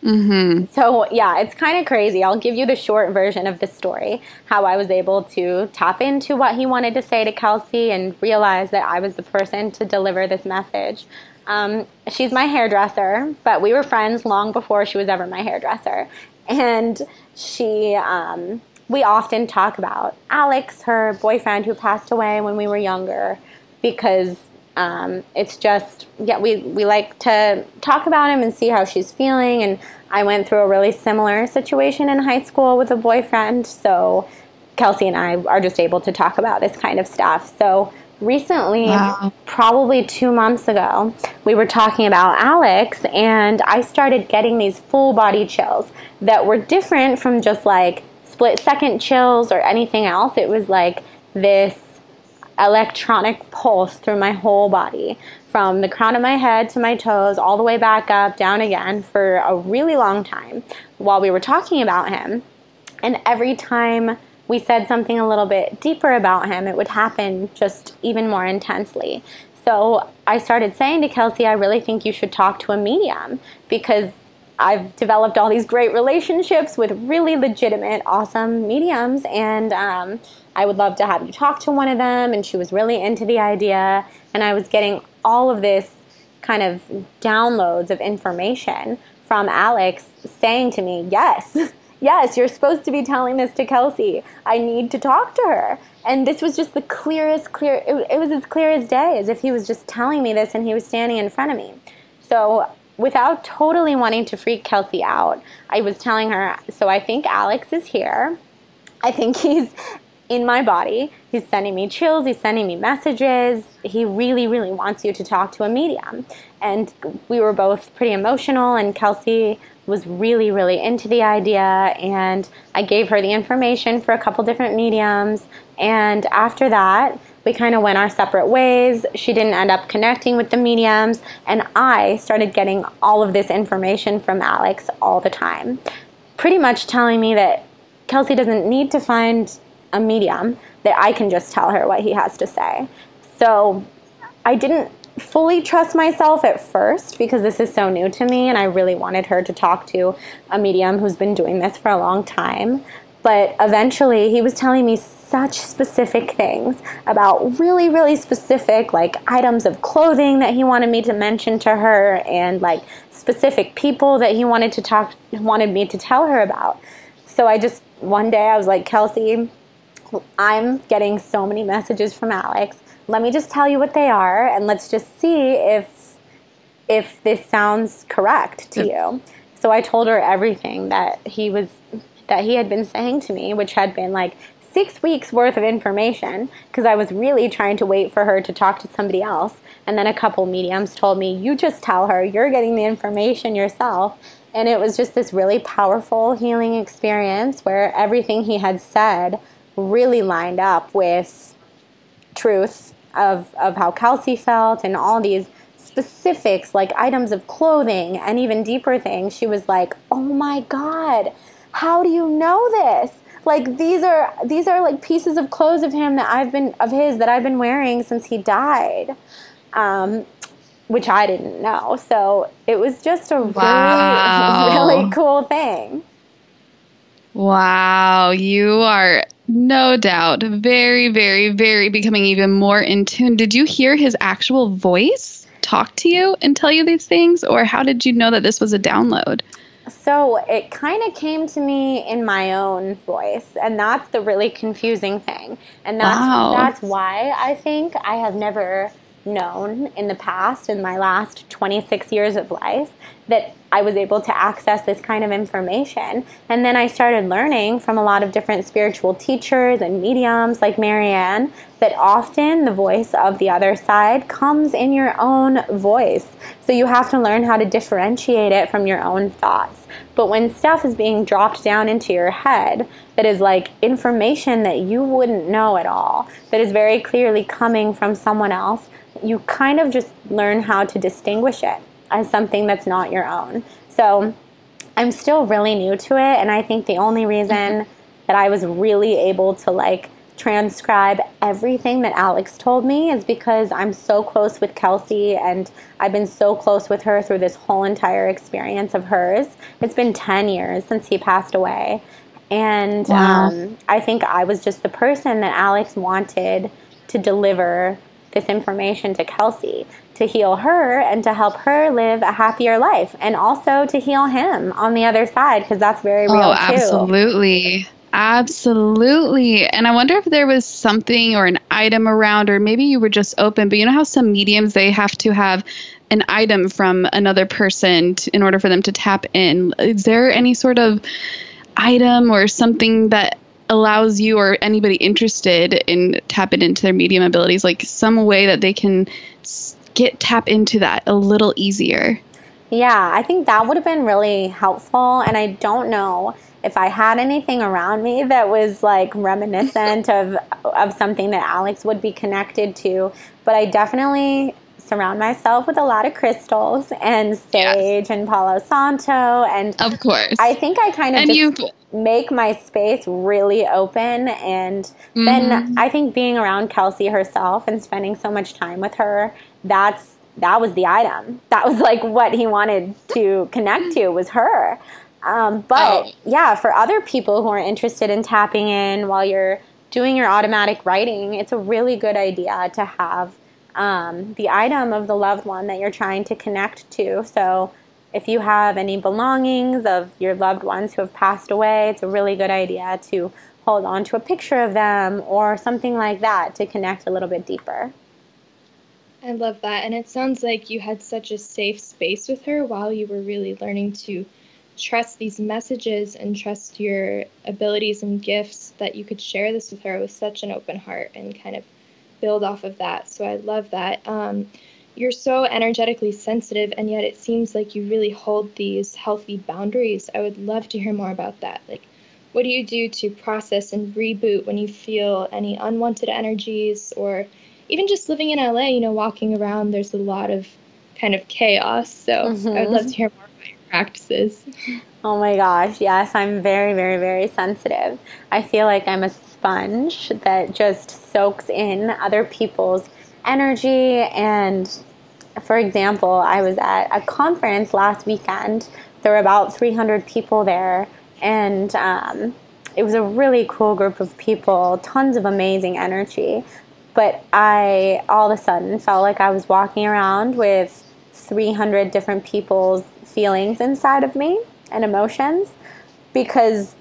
Mm-hmm. So, yeah, it's kind of crazy. I'll give you the short version of the story how I was able to tap into what he wanted to say to Kelsey and realize that I was the person to deliver this message. Um, she's my hairdresser, but we were friends long before she was ever my hairdresser. And she, um, we often talk about Alex, her boyfriend who passed away when we were younger, because um, it's just, yeah, we, we like to talk about him and see how she's feeling. And I went through a really similar situation in high school with a boyfriend. So Kelsey and I are just able to talk about this kind of stuff. So recently, wow. probably two months ago, we were talking about Alex, and I started getting these full body chills that were different from just like split second chills or anything else. It was like this electronic pulse through my whole body from the crown of my head to my toes, all the way back up, down again for a really long time while we were talking about him. And every time we said something a little bit deeper about him, it would happen just even more intensely. So I started saying to Kelsey, I really think you should talk to a medium because I've developed all these great relationships with really legitimate, awesome mediums, and um, I would love to have you talk to one of them. And she was really into the idea, and I was getting all of this kind of downloads of information from Alex saying to me, Yes, <laughs> yes, you're supposed to be telling this to Kelsey. I need to talk to her. And this was just the clearest, clear, it, it was as clear as day, as if he was just telling me this and he was standing in front of me. So without totally wanting to freak Kelsey out, I was telling her, so I think Alex is here. I think he's in my body. He's sending me chills, he's sending me messages. He really, really wants you to talk to a medium. And we were both pretty emotional, and Kelsey was really, really into the idea. And I gave her the information for a couple different mediums. And after that, we kind of went our separate ways. She didn't end up connecting with the mediums. And I started getting all of this information from Alex all the time, pretty much telling me that Kelsey doesn't need to find a medium, that I can just tell her what he has to say. So I didn't fully trust myself at first because this is so new to me and I really wanted her to talk to a medium who's been doing this for a long time. But eventually he was telling me such specific things about really, really specific like items of clothing that he wanted me to mention to her and like specific people that he wanted to talk wanted me to tell her about. So I just one day I was like, Kelsey, I'm getting so many messages from Alex. Let me just tell you what they are and let's just see if if this sounds correct to you. So I told her everything that he was that he had been saying to me, which had been like six weeks worth of information because I was really trying to wait for her to talk to somebody else. And then a couple mediums told me, You just tell her, you're getting the information yourself. And it was just this really powerful healing experience where everything he had said really lined up with truth of, of how Kelsey felt and all these specifics like items of clothing and even deeper things. She was like, Oh my God, how do you know this? Like these are these are like pieces of clothes of him that I've been of his that I've been wearing since he died. Um, which I didn't know. So it was just a <laughs> wow. really, really cool thing. Wow, you are no doubt very, very, very becoming even more in tune. Did you hear his actual voice talk to you and tell you these things, or how did you know that this was a download? So it kind of came to me in my own voice, and that's the really confusing thing. And that's wow. that's why I think I have never known in the past, in my last 26 years of life, that I was able to access this kind of information. And then I started learning from a lot of different spiritual teachers and mediums like MaryAnn that often the voice of the other side comes in your own voice. So you have to learn how to differentiate it from your own thoughts. But when stuff is being dropped down into your head that is like information that you wouldn't know at all, that is very clearly coming from someone else, you kind of just learn how to distinguish it as something that's not your own. So I'm still really new to it, and I think the only reason mm-hmm. that I was really able to like transcribe everything that Alex told me is because I'm so close with Kelsey and I've been so close with her through this whole entire experience of hers. It's been 10 years since he passed away. And wow. um, I think I was just the person that Alex wanted to deliver this information to Kelsey to heal her and to help her live a happier life and also to heal him on the other side because that's very oh, real oh, too. Absolutely. Absolutely. And I wonder if there was something or an item around, or maybe you were just open, but you know how some mediums they have to have an item from another person to, in order for them to tap in. Is there any sort of item or something that allows you or anybody interested in tapping into their medium abilities like some way that they can get tap into that a little easier. Yeah i think that would have been really helpful and i don't know if i had anything around me that was like reminiscent <laughs> of of something that alex would be connected to but i definitely surround myself with a lot of crystals and sage and palo santo and of course. I think i kind of and just make my space really open and mm-hmm. then i think being around kelsey herself and spending so much time with her that's that was the item that was like what he wanted to connect to was her um, but oh. yeah for other people who are interested in tapping in while you're doing your automatic writing it's a really good idea to have um, the item of the loved one that you're trying to connect to so if you have any belongings of your loved ones who have passed away, it's a really good idea to hold on to a picture of them or something like that to connect a little bit deeper. I love that. And it sounds like you had such a safe space with her while you were really learning to trust these messages and trust your abilities and gifts that you could share this with her with such an open heart and kind of build off of that. So I love that. Um, you're so energetically sensitive, and yet it seems like you really hold these healthy boundaries. I would love to hear more about that. Like, what do you do to process and reboot when you feel any unwanted energies or even just living in LA, you know, walking around, there's a lot of kind of chaos. So mm-hmm. I would love to hear more about your practices. <laughs> Oh my gosh, yes, I'm very, very, very sensitive. I feel like I'm a sponge that just soaks in other people's energy. And for example, I was at a conference last weekend. There were about 300 people there, and um, it was a really cool group of people, tons of amazing energy. But I all of a sudden felt like I was walking around with 300 different people's feelings inside of me and emotions because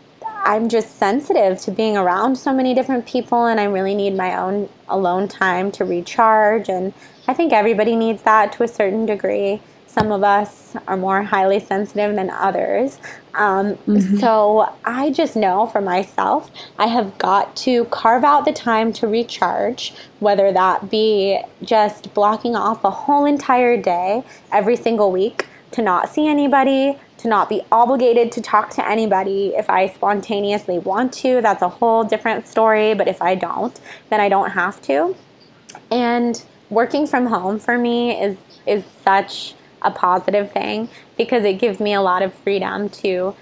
I'm just sensitive to being around so many different people and I really need my own alone time to recharge and I think everybody needs that to a certain degree. Some of us are more highly sensitive than others. Um, mm-hmm. So I just know for myself, I have got to carve out the time to recharge, whether that be just blocking off a whole entire day every single week to not see anybody, to not be obligated to talk to anybody. If I spontaneously want to, that's a whole different story. But if I don't, then I don't have to. And working from home for me is is such a positive thing because it gives me a lot of freedom to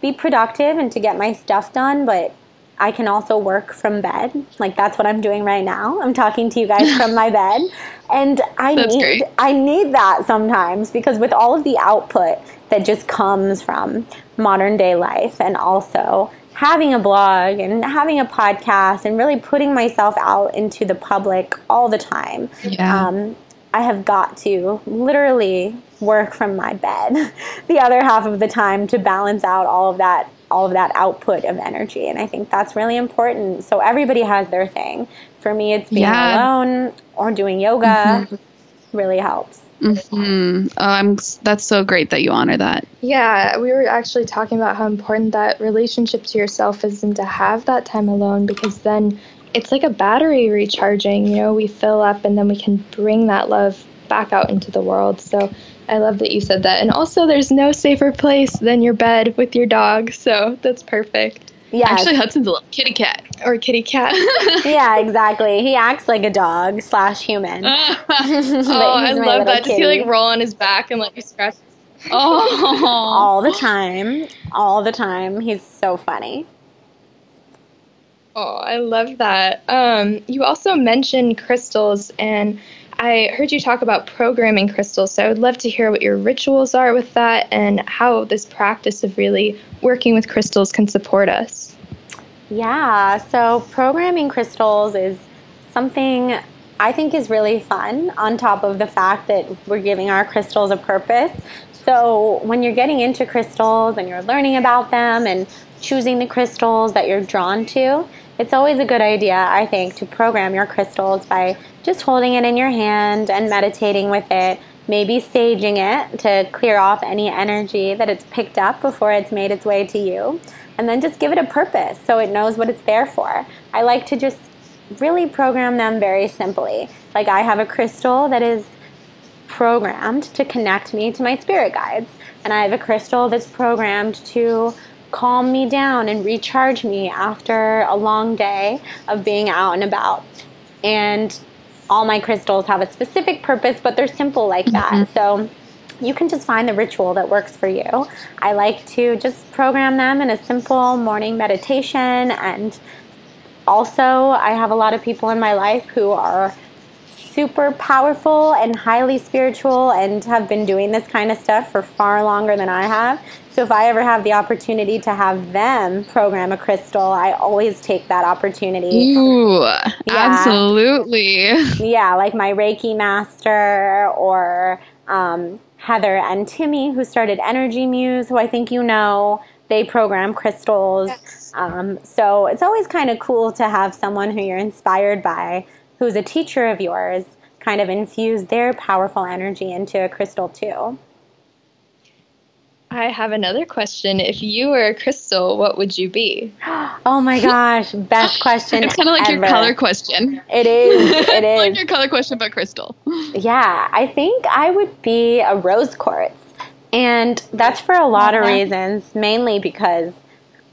be productive and to get my stuff done, but I can also work from bed. Like that's what I'm doing right now. I'm talking to you guys from my <laughs> bed. And I that's need great. I need that sometimes because with all of the output that just comes from modern day life and also having a blog and having a podcast and really putting myself out into the public all the time. Yeah. Um, I have got to literally work from my bed <laughs> the other half of the time to balance out all of that all of that output of energy and I think that's really important. So everybody has their thing. For me it's being yeah. alone or doing yoga mm-hmm. really helps. Mm-hmm. Oh, I'm. That's so great that you honor that. Yeah, we were actually talking about how important that relationship to yourself is, and to have that time alone, because then it's like a battery recharging. You know, we fill up and then we can bring that love back out into the world. So I love that you said that. And also, there's no safer place than your bed with your dog. So that's perfect. Yeah. Actually, Hudson's a little kitty cat. Or kitty cat. <laughs> yeah, exactly. He acts like a dog slash human. <laughs> oh, I love that. Kitty. Does he like roll on his back and let you scratch? <laughs> Oh, all the time, all the time. He's so funny. Oh, I love that. Um, you also mentioned crystals, and I heard you talk about programming crystals. So I would love to hear what your rituals are with that and how this practice of really working with crystals can support us. Yeah, so programming crystals is something I think is really fun, on top of the fact that we're giving our crystals a purpose. So when you're getting into crystals and you're learning about them and choosing the crystals that you're drawn to, it's always a good idea, I think, to program your crystals by just holding it in your hand and meditating with it, maybe saging it to clear off any energy that it's picked up before it's made its way to you, and then just give it a purpose so it knows what it's there for. I like to just really program them very simply. Like I have a crystal that is programmed to connect me to my spirit guides, and I have a crystal that's programmed to calm me down and recharge me after a long day of being out and about. And all my crystals have a specific purpose, but they're simple like that. Mm-hmm. So you can just find the ritual that works for you. I like to just program them in a simple morning meditation. And also, I have a lot of people in my life who are super powerful and highly spiritual and have been doing this kind of stuff for far longer than I have. So if I ever have the opportunity to have them program a crystal, I always take that opportunity. Ooh, yeah. absolutely. Yeah, like my Reiki master or um, Heather and Timmy, who started Energy Muse, who I think you know. They program crystals. Yes. Um, so it's always kind of cool to have someone who you're inspired by, who's a teacher of yours, kind of infuse their powerful energy into a crystal too. I have another question. If you were a crystal, what would you be? <gasps> Oh my gosh, best question. <laughs> It's kind of like your color question. It is. <laughs> It like your color question about crystal. <laughs> Yeah, I think I would be a rose quartz. And that's for a lot of reasons, mainly because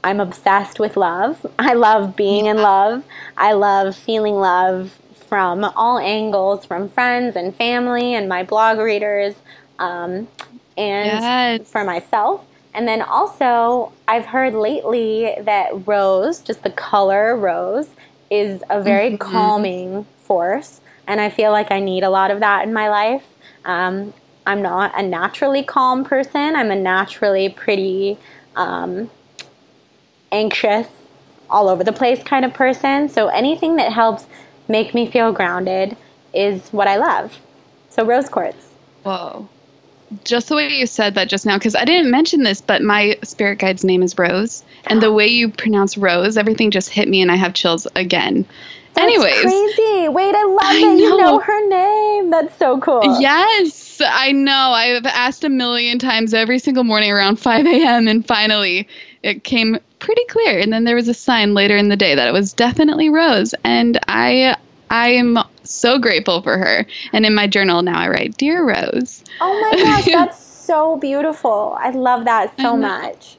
I'm obsessed with love. I love being in love. I love feeling love from all angles, from friends and family and my blog readers, um, and Yes. for myself. And then also, I've heard lately that rose, just the color rose, is a very Mhm. calming force. And I feel like I need a lot of that in my life. Um, I'm not a naturally calm person. I'm a naturally pretty um, anxious, all over the place kind of person. So anything that helps make me feel grounded is what I love. So rose quartz. Whoa. Just the way you said that just now, because I didn't mention this, but my spirit guide's name is Rose. And the way you pronounce Rose, everything just hit me and I have chills again. That's Anyways. crazy. Wait, I love I that you know. know her name. That's so cool. Yes, I know. I've asked a million times every single morning around 5 a.m. and finally it came pretty clear. And then there was a sign later in the day that it was definitely Rose. And I I am so grateful for her. And in my journal now I write, Dear Rose. Oh my gosh, <laughs> that's so beautiful. I love that so much.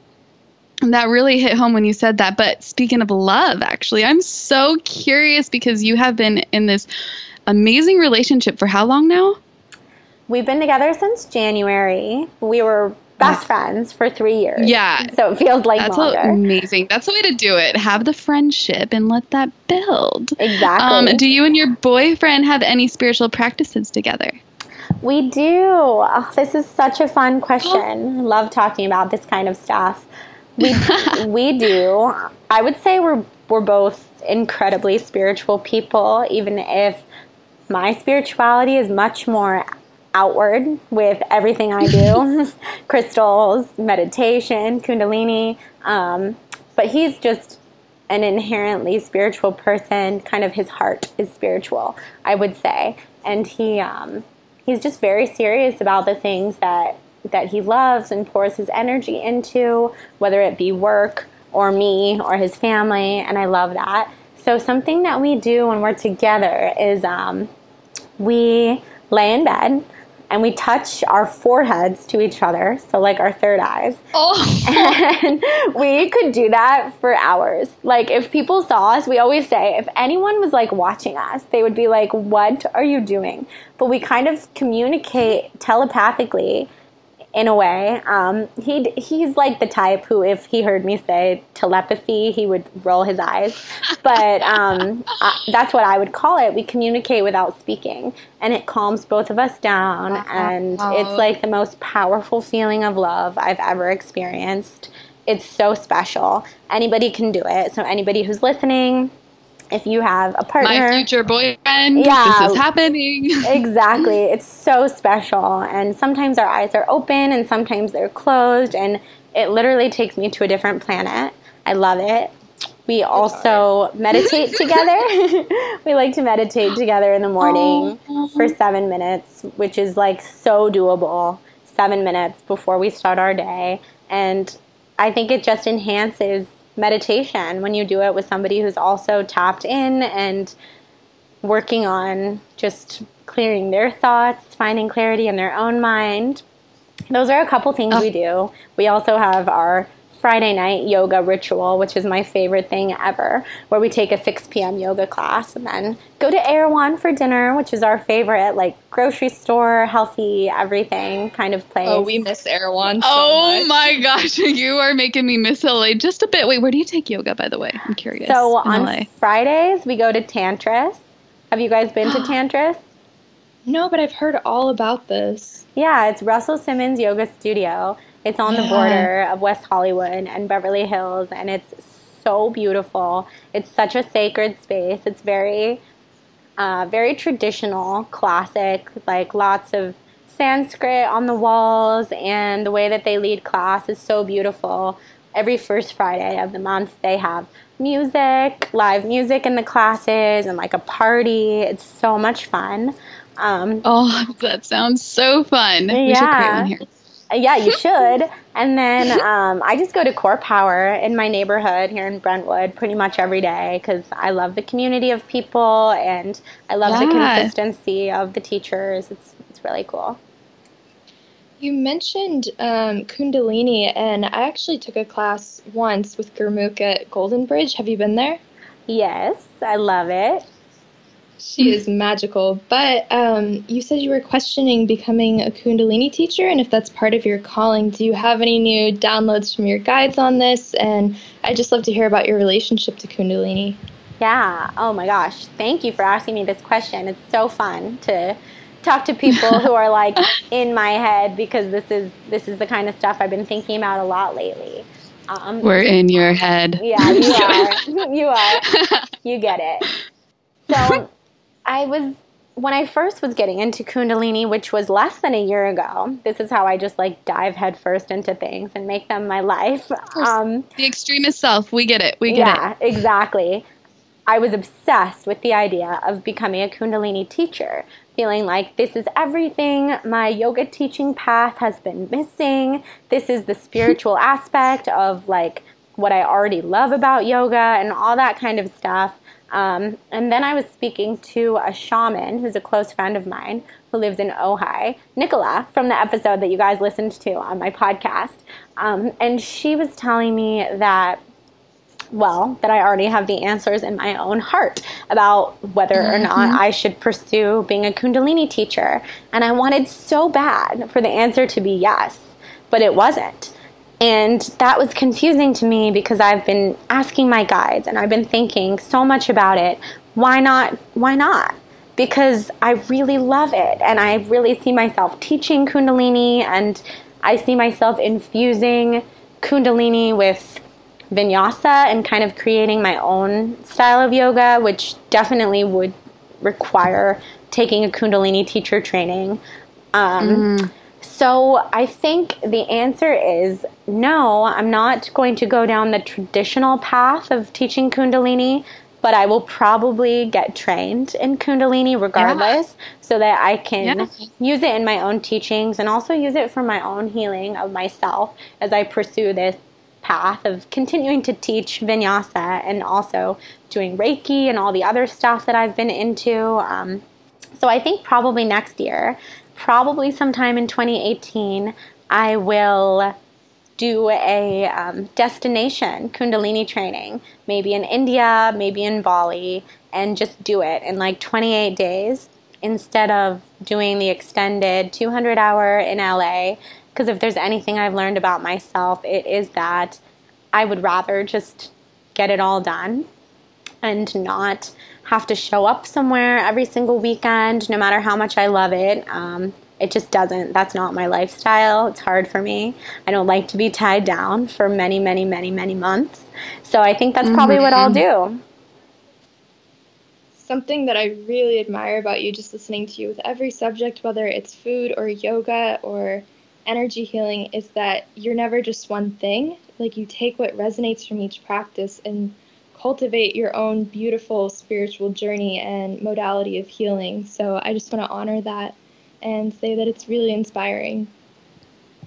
And that really hit home when you said that. But speaking of love, actually, I'm so curious because you have been in this amazing relationship for how long now? We've been together since January. We were best friends for three years. Yeah. So it feels like That's longer. amazing. That's the way to do it. Have the friendship and let that build. Exactly. Um, do you and your boyfriend have any spiritual practices together? We do. Oh, this is such a fun question. Love talking about this kind of stuff. We <laughs> we do. I would say we're we're both incredibly spiritual people, even if my spirituality is much more outward with everything I do <laughs> crystals, meditation, Kundalini. Um, but he's just an inherently spiritual person. Kind of his heart is spiritual, I would say. And he, um, he's just very serious about the things that, that he loves and pours his energy into, whether it be work or me or his family. And I love that. So, something that we do when we're together is um, we lay in bed and we touch our foreheads to each other, so like our third eyes. Oh, <laughs> And we could do that for hours. Like if people saw us, we always say if anyone was like watching us, they would be like, "What are you doing?" But we kind of communicate telepathically in a way. Um, he he's like the type who, if he heard me say telepathy, he would roll his eyes. But um, I, that's what I would call it. We communicate without speaking, and it calms both of us down. And it's like the most powerful feeling of love I've ever experienced. It's so special. Anybody can do it. So anybody who's listening. If you have a partner, my future boyfriend. Yeah. This is happening. <laughs> exactly. It's so special. And sometimes our eyes are open and sometimes they're closed. And it literally takes me to a different planet. I love it. We also <laughs> meditate together. <laughs> we like to meditate together in the morning for seven minutes, which is like so doable. Seven minutes before we start our day. And I think it just enhances meditation when you do it with somebody who's also tapped in and working on just clearing their thoughts, finding clarity in their own mind. Those are a couple things oh. we do. We also have our Friday night yoga ritual, which is my favorite thing ever, where we take a 6 p.m. yoga class and then go to Erewhon for dinner, which is our favorite, like grocery store, healthy, everything kind of place. Oh, we miss Erewhon so oh much. my gosh, <laughs> you are making me miss LA just a bit. Wait, where do you take yoga, by the way? I'm curious. So on LA. Fridays, we go to Tantris. Have you guys been to <gasps> Tantris? No, but I've heard all about this. Yeah, it's Russell Simmons Yoga Studio. It's on the border of West Hollywood and Beverly Hills, and it's so beautiful. It's such a sacred space. It's very, uh, very traditional, classic, like lots of Sanskrit on the walls, and the way that they lead class is so beautiful. Every first Friday of the month, they have music, live music in the classes, and like a party. It's so much fun. Um, oh, <laughs> that sounds so fun. Yeah. We should create one here. Yeah, you should. and then <laughs> um, I just go to Core Power in my neighborhood here in Brentwood pretty much every day because I love the community of people and I love yeah. the consistency of the teachers. It's it's really cool. You mentioned um, Kundalini, and I actually took a class once with Gurmukh at Golden Bridge. Have you been there? Yes, I love it. She is magical. But um, you said you were questioning becoming a Kundalini teacher, and if that's part of your calling, do you have any new downloads from your guides on this? And I'd just love to hear about your relationship to Kundalini. Yeah. Oh my gosh. Thank you for asking me this question. It's so fun to talk to people who are like <laughs> in my head because this is this is the kind of stuff I've been thinking about a lot lately. Um, We're in your head. Yeah, you <laughs> are. you are. You get it. So <laughs> I was when I first was getting into Kundalini, which was less than a year ago, this is how I just like dive headfirst into things and make them my life. Um, the extremist self, we get it. We get yeah, it. Yeah, exactly. I was obsessed with the idea of becoming a Kundalini teacher, feeling like this is everything my yoga teaching path has been missing. This is the spiritual <laughs> aspect of like what I already love about yoga and all that kind of stuff. Um, and then I was speaking to a shaman who's a close friend of mine who lives in Ojai, Nicola, from the episode that you guys listened to on my podcast. Um, and she was telling me that well, that I already have the answers in my own heart about whether or not mm-hmm. I should pursue being a Kundalini teacher. And I wanted so bad for the answer to be yes, but it wasn't. And that was confusing to me because I've been asking my guides and I've been thinking so much about it. Why not? Why not? Because I really love it and I really see myself teaching Kundalini and I see myself infusing Kundalini with vinyasa and kind of creating my own style of yoga, which definitely would require taking a Kundalini teacher training. Um, mm. So I think the answer is no, I'm not going to go down the traditional path of teaching Kundalini, but I will probably get trained in Kundalini regardless yeah. so that I can yeah. use it in my own teachings and also use it for my own healing of myself as I pursue this path of continuing to teach vinyasa and also doing Reiki and all the other stuff that I've been into. Um, so I think probably next year probably sometime in 2018, I will do a um, destination Kundalini training, maybe in India, maybe in Bali, and just do it in like 28 days instead of doing the extended 200 hour in LA. Because if there's anything I've learned about myself, it is that I would rather just get it all done and not have to show up somewhere every single weekend, no matter how much I love it. Um, it just doesn't, that's not my lifestyle. It's hard for me. I don't like to be tied down for many, many, many, many months. So I think that's probably mm-hmm. what I'll mm-hmm. do. Something that I really admire about you, just listening to you with every subject, whether it's food or yoga or energy healing, is that you're never just one thing. Like you take what resonates from each practice and cultivate your own beautiful spiritual journey and modality of healing. So I just want to honor that and say that it's really inspiring.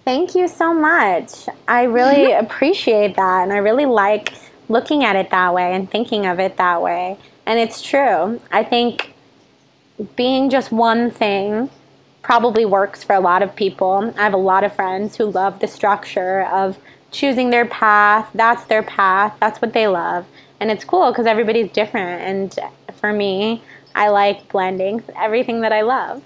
Thank you so much. I really mm-hmm. appreciate that and I really like looking at it that way and thinking of it that way. And it's true. I think being just one thing probably works for a lot of people. I have a lot of friends who love the structure of choosing their path. That's their path. That's what they love and it's cool because everybody's different. And for me, I like blending everything that I love.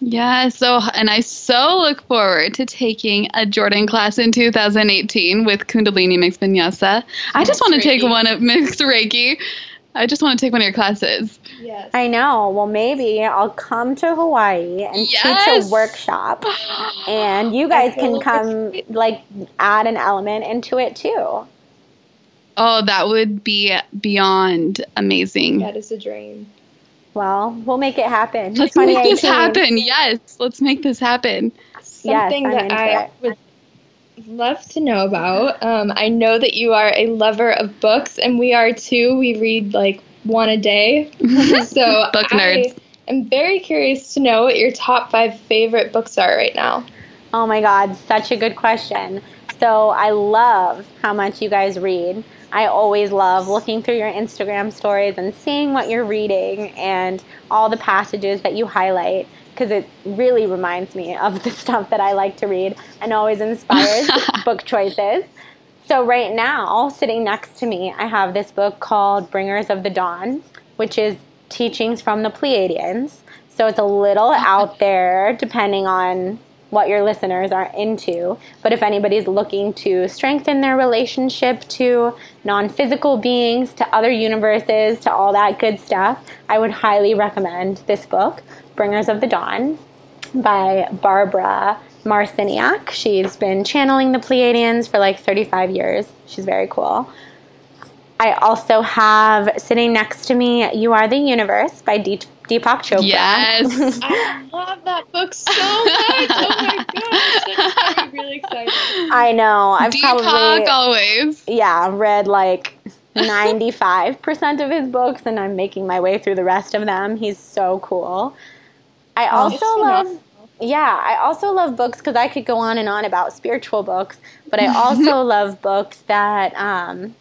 Yeah, so and I so look forward to taking a Jordan class in 2018 with Kundalini Mixed Vinyasa. I just want to take one of <laughs> Mixed Reiki. I just want to take one of your classes. Yes. I know. Well, maybe I'll come to Hawaii and yes! teach a workshop, <gasps> and you guys can come like add an element into it too. Oh, that would be beyond amazing. That is a dream. Well, we'll make it happen. Let's make this happen. Yes, let's make this happen. Something I'm that I it. would love to know about. Um, I know that you are a lover of books, and we are too. We read like one a day. <laughs> so Book nerds. I nerds. am very curious to know what your top five favorite books are right now. Oh my God, such a good question. So I love how much you guys read. I always love looking through your Instagram stories and seeing what you're reading and all the passages that you highlight because it really reminds me of the <laughs> stuff that I like to read and always inspires <laughs> book choices. So, right now, sitting next to me, I have this book called Bringers of the Dawn, which is teachings from the Pleiadians. So, it's a little oh. out there depending on what your listeners are into. But if anybody's looking to strengthen their relationship to non physical beings, to other universes, to all that good stuff, I would highly recommend this book, Bringers of the Dawn by Barbara Marciniak. She's been channeling the Pleiadians for like 35 years. She's very cool. I also have sitting next to me You Are the Universe by Deep- Deepak Chopra. Yes. <laughs> I love that book so much. Oh my gosh, I'm really excited. I know. I've Deepak probably always. yeah, read like 95% of his books and I'm making my way through the rest of them. He's so cool. I also It's love nice. yeah, I also love books because I could go on and on about spiritual books, but I also <laughs> love books that um,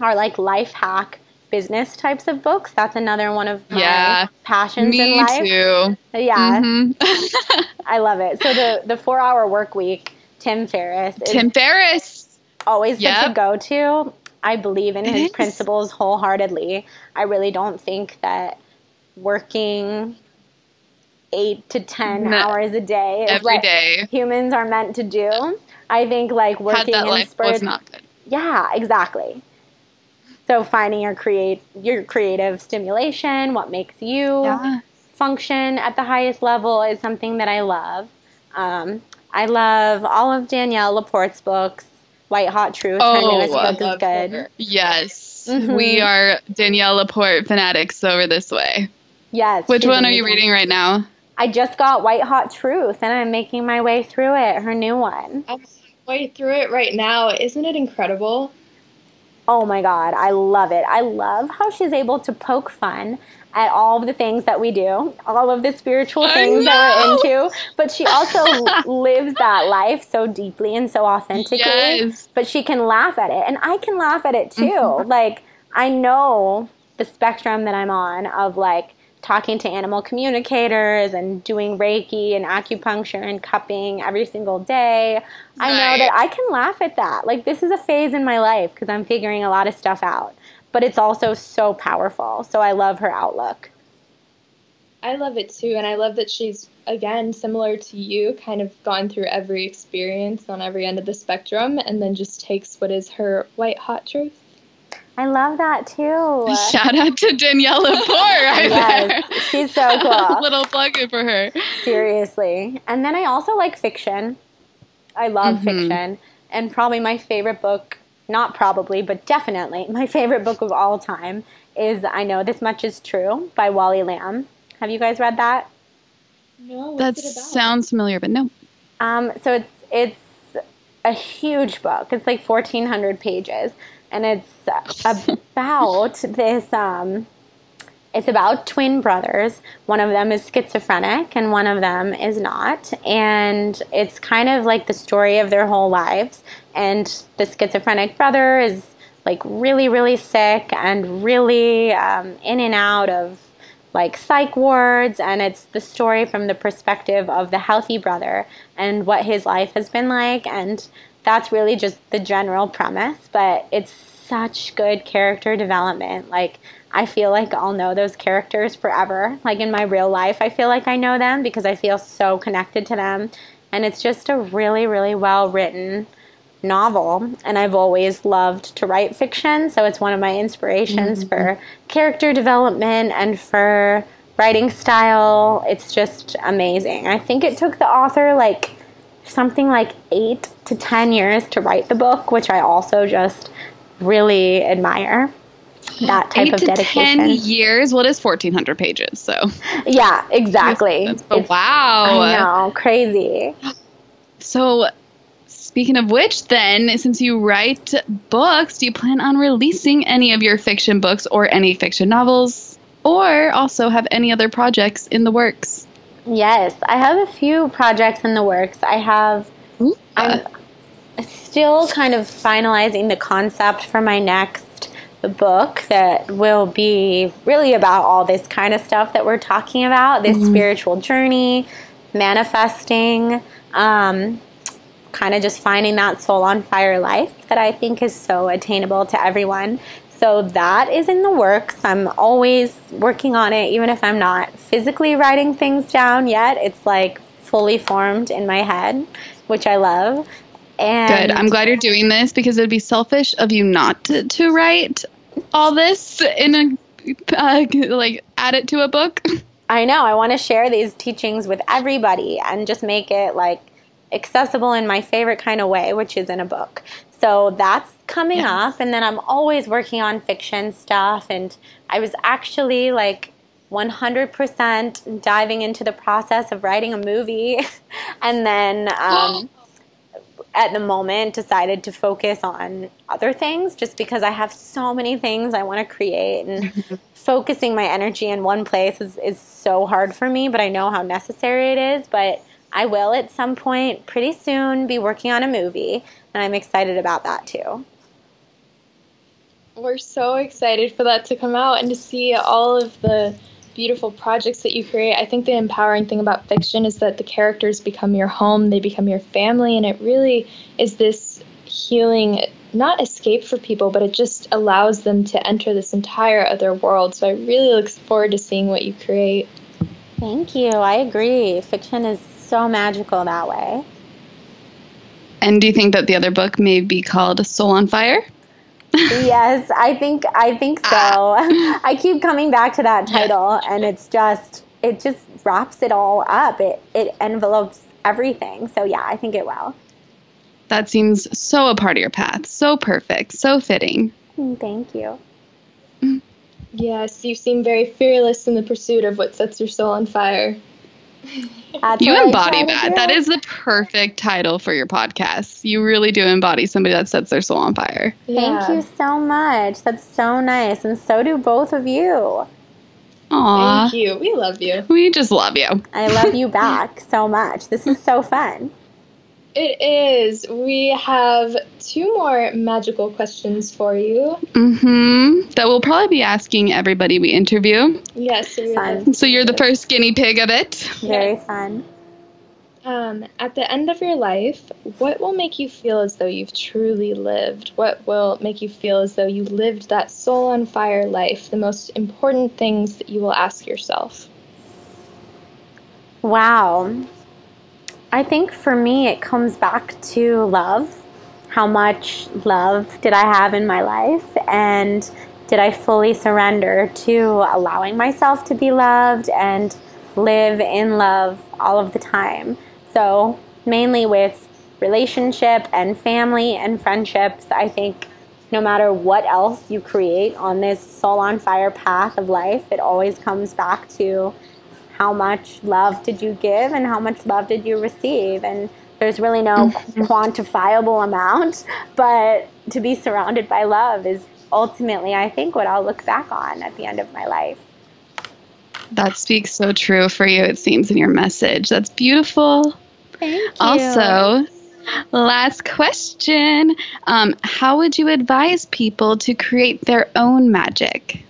are like life hack business types of books. That's another one of my Yeah, passions Me in life. too. Yeah, Mhm. <laughs> I love it. So the the four hour work week, Tim Ferriss is Tim Ferriss. always Yep. go to. I believe in It his is. principles wholeheartedly. I really don't think that working eight to ten No. hours a day is Every what day. humans are meant to do. I think like working that in life spurts- was not good. yeah, exactly. So finding your create your creative stimulation, what makes you Yeah. function at the highest level is something that I love. Um, I love all of Danielle Laporte's books. White Hot Truth, her Oh, newest I book is good. her. Yes. Mhm. We are Danielle Laporte fanatics over this way. Yes. Which she's one are you reading right now? I just got White Hot Truth and I'm making my way through it, her new one. I'm way through it right now. Isn't it incredible? Oh my God, I love it. I love how she's able to poke fun at all of the things that we do, all of the spiritual things that we're into, but she also lives that life so deeply and so authentically. Yes. But she can laugh at it, and I can laugh at it too. Mm-hmm. Like, I know the spectrum that I'm on of like talking to animal communicators and doing Reiki and acupuncture and cupping every single day. I know that I can laugh at that. Like, this is a phase in my life because I'm figuring a lot of stuff out. But it's also so powerful. So I love her outlook. I love it too, and I love that she's again similar to you, kind of gone through every experience on every end of the spectrum, and then just takes what is her white hot truth. I love that too. <laughs> Shout out to Danielle Laporte <laughs> right Yes, there. she's so <laughs> cool. Little plug in for her. Seriously. And then I also like fiction. I love Mhm. fiction. And probably my favorite book, not probably, but definitely my favorite book of all time is I Know This Much Is True by Wally Lamb. Have you guys read that? No, That what's it about? sounds familiar, but no. Um, so it's it's a huge book. It's like fourteen hundred pages, and it's about <laughs> this. Um, it's about twin brothers. One of them is schizophrenic, and one of them is not. And it's kind of like the story of their whole lives. And the schizophrenic brother is like really, really sick and really um, in and out of like psych wards and it's the story from the perspective of the healthy brother and what his life has been like and that's really just the general premise but it's such good character development. Like i feel like i'll know those characters forever. Like in my real life i feel like i know them because i feel so connected to them. And it's just a really really well written novel and I've always loved to write fiction so it's one of my inspirations mm-hmm. for character development and for writing style. It's just amazing. I think it took the author like something like 8 to 10 years to write the book which I also just really admire that type Eight of to dedication. ten years. What is fourteen hundred pages? So Yeah, exactly. That's- It's- wow. I know, crazy. <gasps> So, speaking of which, then, since you write books, do you plan on releasing any of your fiction books or any fiction novels? Or also have any other projects in the works? Yes, I have a few projects in the works. I have. I'm still kind of finalizing the concept for my next book that will be really about all this kind of stuff that we're talking about this spiritual journey, manifesting, um, kind of just finding that soul on fire life that I think is so attainable to everyone. So that is in the works. I'm always working on it, even if I'm not physically writing things down yet. It's like fully formed in my head, which I love. And Good. I'm glad you're doing this because it would be selfish of you not to, to write all this in a, uh, like, add it to a book. I know. I want to share these teachings with everybody and just make it like accessible in my favorite kind of way, which is in a book. So that's coming Yes. up. And then I'm always working on fiction stuff. And I was actually like 100% diving into the process of writing a movie. <laughs> and then um, <gasps> at the moment decided to focus on other things just because I have so many things I want to create and <laughs> focusing my energy in one place is, is so hard for me, but I know how necessary it is. But I will at some point pretty soon be working on a movie, and I'm excited about that too. We're so excited for that to come out and to see all of the beautiful projects that you create. I think the empowering thing about fiction is that the characters become your home, they become your family, and it really is this healing, not escape for people, but it just allows them to enter this entire other world. So I really look forward to seeing what you create. Thank you. I agree. Fiction is so magical that way. And do you think that the other book may be called Soul on Fire? <laughs> yes, I think I think so. <laughs> I keep coming back to that title and it's just it just wraps it all up. It it envelopes everything. So yeah, I think it will. That seems so a part of your path. So perfect. So fitting. Mm, Thank you. Yes, you seem very fearless in the pursuit of what sets your soul on fire. That's You embody that. That is the perfect title for your podcast. You really do embody somebody that sets their soul on fire. Thank you so much. That's so nice. And so do both of you. Aw. Thank you. We love you. We just love you. I love you <laughs> back so much. This is so fun. It is. We have two more magical questions for you. Mm-hmm. That we'll probably be asking everybody we interview. Yes, so Fun. love So you're the first guinea pig of it. Very Yes. fun. Um, at the end of your life, what will make you feel as though you've truly lived? What will make you feel as though you lived that soul on fire life? The most important things that you will ask yourself. Wow. I think for me, it comes back to love. How much love did I have in my life? And did I fully surrender to allowing myself to be loved and live in love all of the time? So, mainly with relationship and family and friendships, I think no matter what else you create on this soul on fire path of life, it always comes back to how much love did you give and how much love did you receive and there's really no quantifiable amount but to be surrounded by love is ultimately i think what i'll look back on at the end of my life That speaks so true for you, it seems, in your message. That's beautiful. thank you Also, last question um, How would you advise people to create their own magic?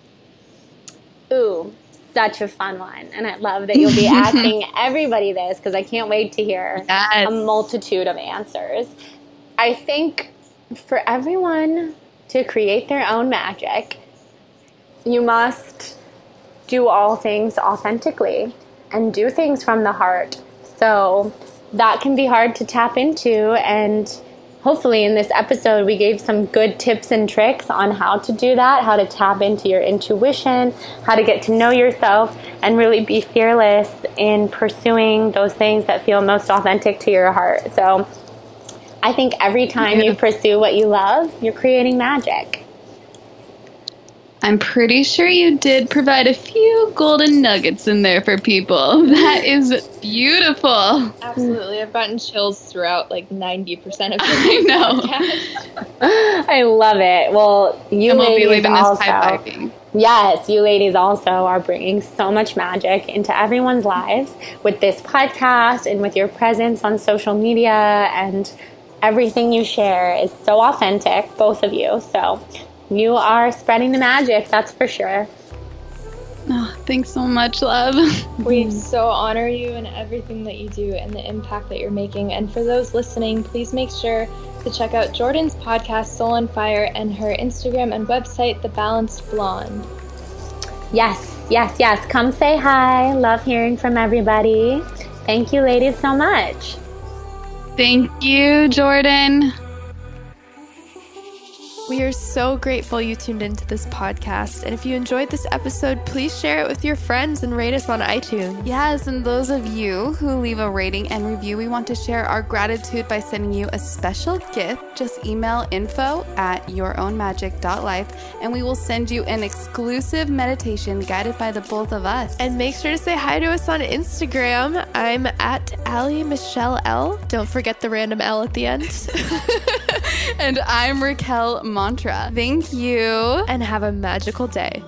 ooh such a fun one and i love that you'll be <laughs> asking everybody this because i can't wait to hear Yes. a multitude of answers. I think for everyone to create their own magic, you must do all things authentically and do things from the heart. So that can be hard to tap into and hopefully in this episode we gave some good tips and tricks on how to do that, how to tap into your intuition, how to get to know yourself and really be fearless in pursuing those things that feel most authentic to your heart. So I think every time you pursue what you love, you're creating magic. I'm pretty sure you did provide a few golden nuggets in there for people. <laughs> That is beautiful. Absolutely. I've gotten chills throughout like 90% of <laughs> I <laughs> know. podcast. I love it. Well, you And we'll be ladies leaving this also, high yes, you ladies also are bringing so much magic into everyone's lives with this podcast and with your presence on social media and everything you share is so authentic, both of you. So you are spreading the magic, that's for sure. Oh, thanks so much, love. <laughs> We so honor you and everything that you do and the impact that you're making. And for those listening, please make sure to check out Jordan's podcast, Soul on Fire, and her Instagram and website, The Balanced Blonde. Yes, yes, yes. Come say hi. Love hearing from everybody. Thank you, ladies, so much. Thank you, Jordan. We are so grateful you tuned into this podcast. And if you enjoyed this episode, please share it with your friends and rate us on iTunes. Yes, and those of you who leave a rating and review, we want to share our gratitude by sending you a special gift. Just email info at yourownmagic.life and we will send you an exclusive meditation guided by the both of us. And make sure to say hi to us on Instagram. I'm at Ali Michelle L. Don't forget the random L at the end. <laughs> and I'm Raquel Mantra. Thank you. and have a magical day.